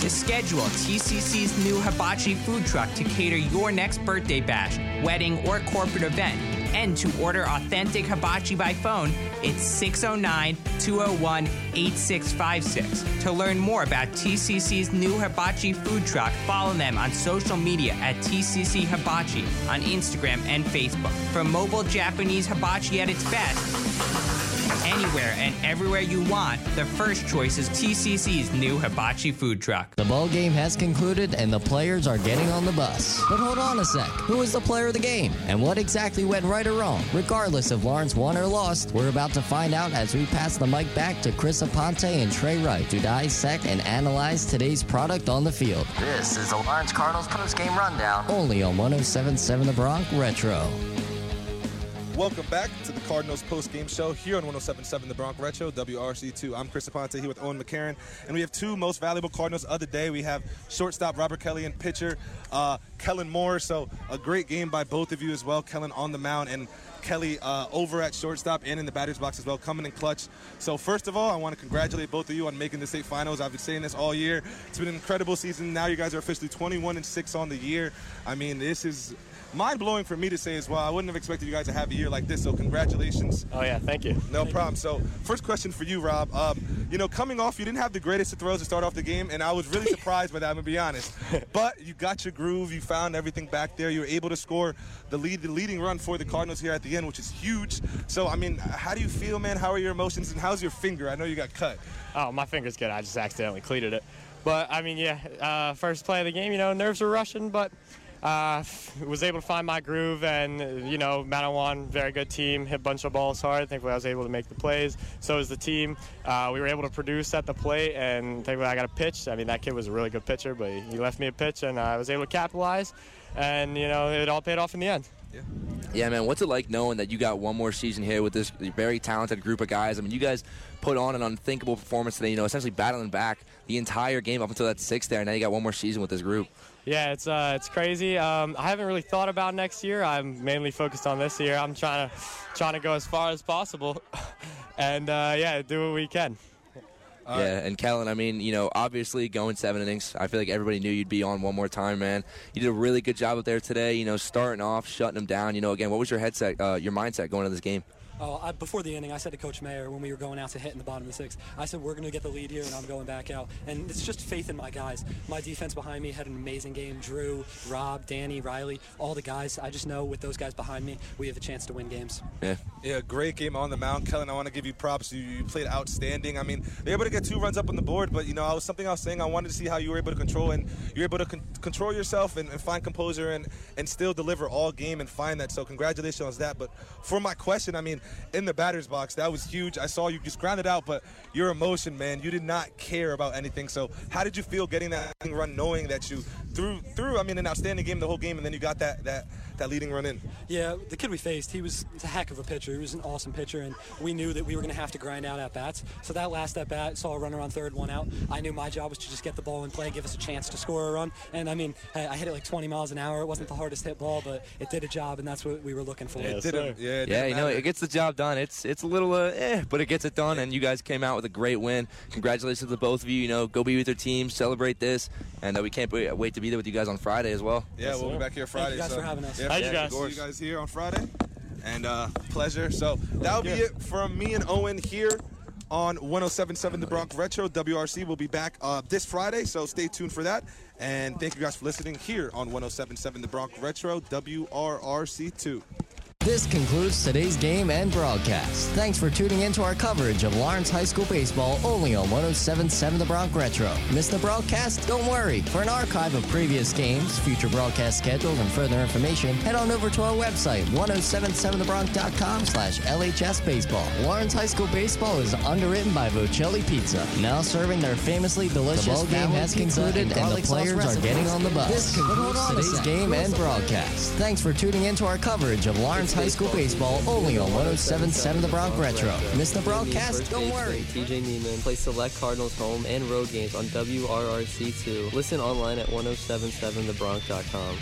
To schedule TCC's new hibachi food truck to cater your next birthday bash, wedding, or corporate event, and to order authentic hibachi by phone, it's 609 201 8656. To learn more about TCC's new hibachi food truck, follow them on social media at TCC Hibachi on Instagram and Facebook. For mobile Japanese hibachi at its best, Anywhere and everywhere you want, the first choice is TCC's new hibachi food truck. The ball game has concluded and the players are getting on the bus. But hold on a sec. Who is the player of the game? And what exactly went right or wrong? Regardless if Lawrence won or lost, we're about to find out as we pass the mic back to Chris Aponte and Trey Wright to dissect and analyze today's product on the field. This is the Lawrence Cardinals post-game rundown. Only on 1077 The Bronx Retro. Welcome back to the Cardinals post-game show here on 107.7 The Bronx Retro, WRRC2. I'm Chris Aponte here with Owen McCarron, and we have two most valuable Cardinals of the day. We have shortstop Robert Kelly and pitcher uh, Kellen Moore. So a great game by both of you as well. Kellen on the mound and Kelly uh, over at shortstop and in the batter's box as well, coming in clutch. So first of all, I want to congratulate both of you on making the state finals. I've been saying this all year. It's been an incredible season. Now you guys are officially 21 and six on the year. I mean, this is mind blowing for me to say as well. I wouldn't have expected you guys to have a year like this. So congratulations. Oh yeah, thank you. No problem. So first question for you, Rob. Um, you know, coming off, you didn't have the greatest of throws to start off the game, and I was really surprised by that. I'm gonna be honest. But you got your groove. You found everything back there. You were able to score the lead, the leading run for the Cardinals here at the end, which is huge. So I mean, how do you feel, man? How are your emotions, and how's your finger? I know you got cut. Oh, my finger's good. I just accidentally cleated it. But I mean, yeah, uh, first play of the game, you know, nerves were rushing, but uh, was able to find my groove and you know Matawan very good team hit a bunch of balls hard thankfully I was able to make the plays so was the team uh, we were able to produce at the plate and thankfully I got a pitch I mean that kid was a really good pitcher but he left me a pitch and I was able to capitalize and you know it all paid off in the end Yeah, man. What's it like knowing that you got one more season here with this very talented group of guys? I mean, you guys put on an unthinkable performance today. You know, essentially battling back the entire game up until that sixth there. And now you got one more season with this group. Yeah, it's uh, it's crazy. Um, I haven't really thought about next year. I'm mainly focused on this year. I'm trying to trying to go as far as possible, and uh, yeah, do what we can. yeah, and Kellen, I mean, you know, obviously going seven innings, I feel like everybody knew you'd be on one more time, man. You did a really good job up there today. You know, starting off, shutting them down. You know, again, what was your headset, uh, your mindset going into this game? Oh, I, before the inning, I said to Coach Mayer when we were going out to hit in the bottom of the sixth, I said we're going to get the lead here, and I'm going back out. And it's just faith in my guys. My defense behind me had an amazing game. Drew, Rob, Danny, Riley, all the guys. I just know with those guys behind me, we have a chance to win games. Yeah. Yeah, great game on the mound, Kellen. I want to give you props. You, you played outstanding. I mean, they were able to get two runs up on the board, but you know, I was something I was saying. I wanted to see how you were able to control and you were able to con- control yourself and, and find composure and and still deliver all game and find that. So congratulations on that. But for my question, I mean, in the batter's box, that was huge. I saw you just grounded out, but your emotion, man, you did not care about anything. So how did you feel getting that run, knowing that you threw through? I mean, an outstanding game the whole game, and then you got that that that leading run in. Yeah, the kid we faced, he was a heck of a pitcher. He was an awesome pitcher, and we knew that we were going to have to grind out at bats. So that last at bat, saw a runner on third, one out. I knew my job was to just get the ball in play, give us a chance to score a run. And I mean, I, I hit it like 20 miles an hour. It wasn't the hardest hit ball, but it did a job, and that's what we were looking for. It did it. Yeah, it yeah, you know, it gets the job done. It's it's a little uh, eh, but it gets it done, and you guys came out with a great win. Congratulations to both of you. You know, go be with your team, celebrate this, and uh, we can't wait, wait to be there with you guys on Friday as well. Yeah, we'll be back here Friday. Thank you guys so- for having us. Yeah, Thank yeah, you guys. See you guys here on Friday, and uh, pleasure. So that'll be it from me and Owen here on 107.7 The Bronx Retro. WRC will be back uh, this Friday, so stay tuned for that. And thank you guys for listening here on 107.7 The Bronx Retro, WRRC2. This concludes today's game and broadcast. Thanks for tuning in to our coverage of Lawrence High School baseball only on 1077 The Bronx Retro. Missed the broadcast? Don't worry. For an archive of previous games, future broadcast schedules, and further information, head on over to our website, 1077thebronx.com slash LHS Baseball. Lawrence High School baseball is underwritten by Vocelli Pizza, now serving their famously delicious the ball game has concluded and, the players are getting on the bus. This concludes today's game and broadcast. Thanks for tuning in to our coverage of Lawrence High School baseball only on 1077 The Bronx Retro. Missed the broadcast? Don't worry. TJ Neiman play select Cardinals home and road games on WRRC2. Listen online at 1077thebronx.com.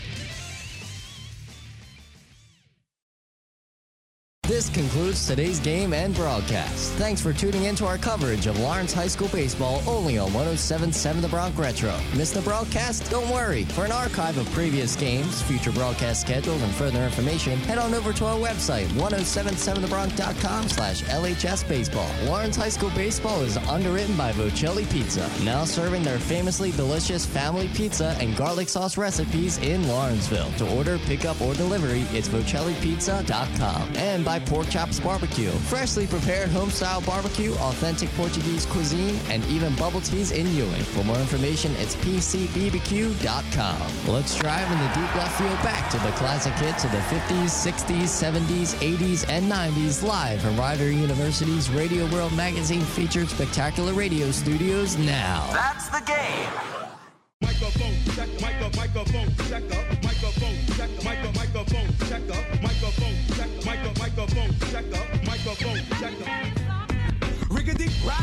This concludes today's game and broadcast. Thanks for tuning in to our coverage of Lawrence High School baseball only on 1077 The Bronx Retro. Missed the broadcast? Don't worry. For an archive of previous games, future broadcast schedules, and further information, head on over to our website, 1077thebronx.com slash LHS Baseball. Lawrence High School baseball is underwritten by Vocelli Pizza, now serving their famously delicious family pizza and garlic sauce recipes in Lawrenceville. To order, pick up, or delivery, it's VocelliPizza.com. And by Pork Chops Barbecue. Freshly prepared home style barbecue, authentic Portuguese cuisine, and even bubble teas in Ewing. For more information, it's pcbbq.com. Let's drive in the deep left field back to the classic hits of the 50s, 60s, 70s, 80s, and 90s live from Rider University's Radio World Magazine featured spectacular radio studios now. That's the game. Microphone check, micro, microphone check up, microphone check, micro, microphone check up, microphone check, micro, Microphone check up. microphone check checker. Riggedy rock.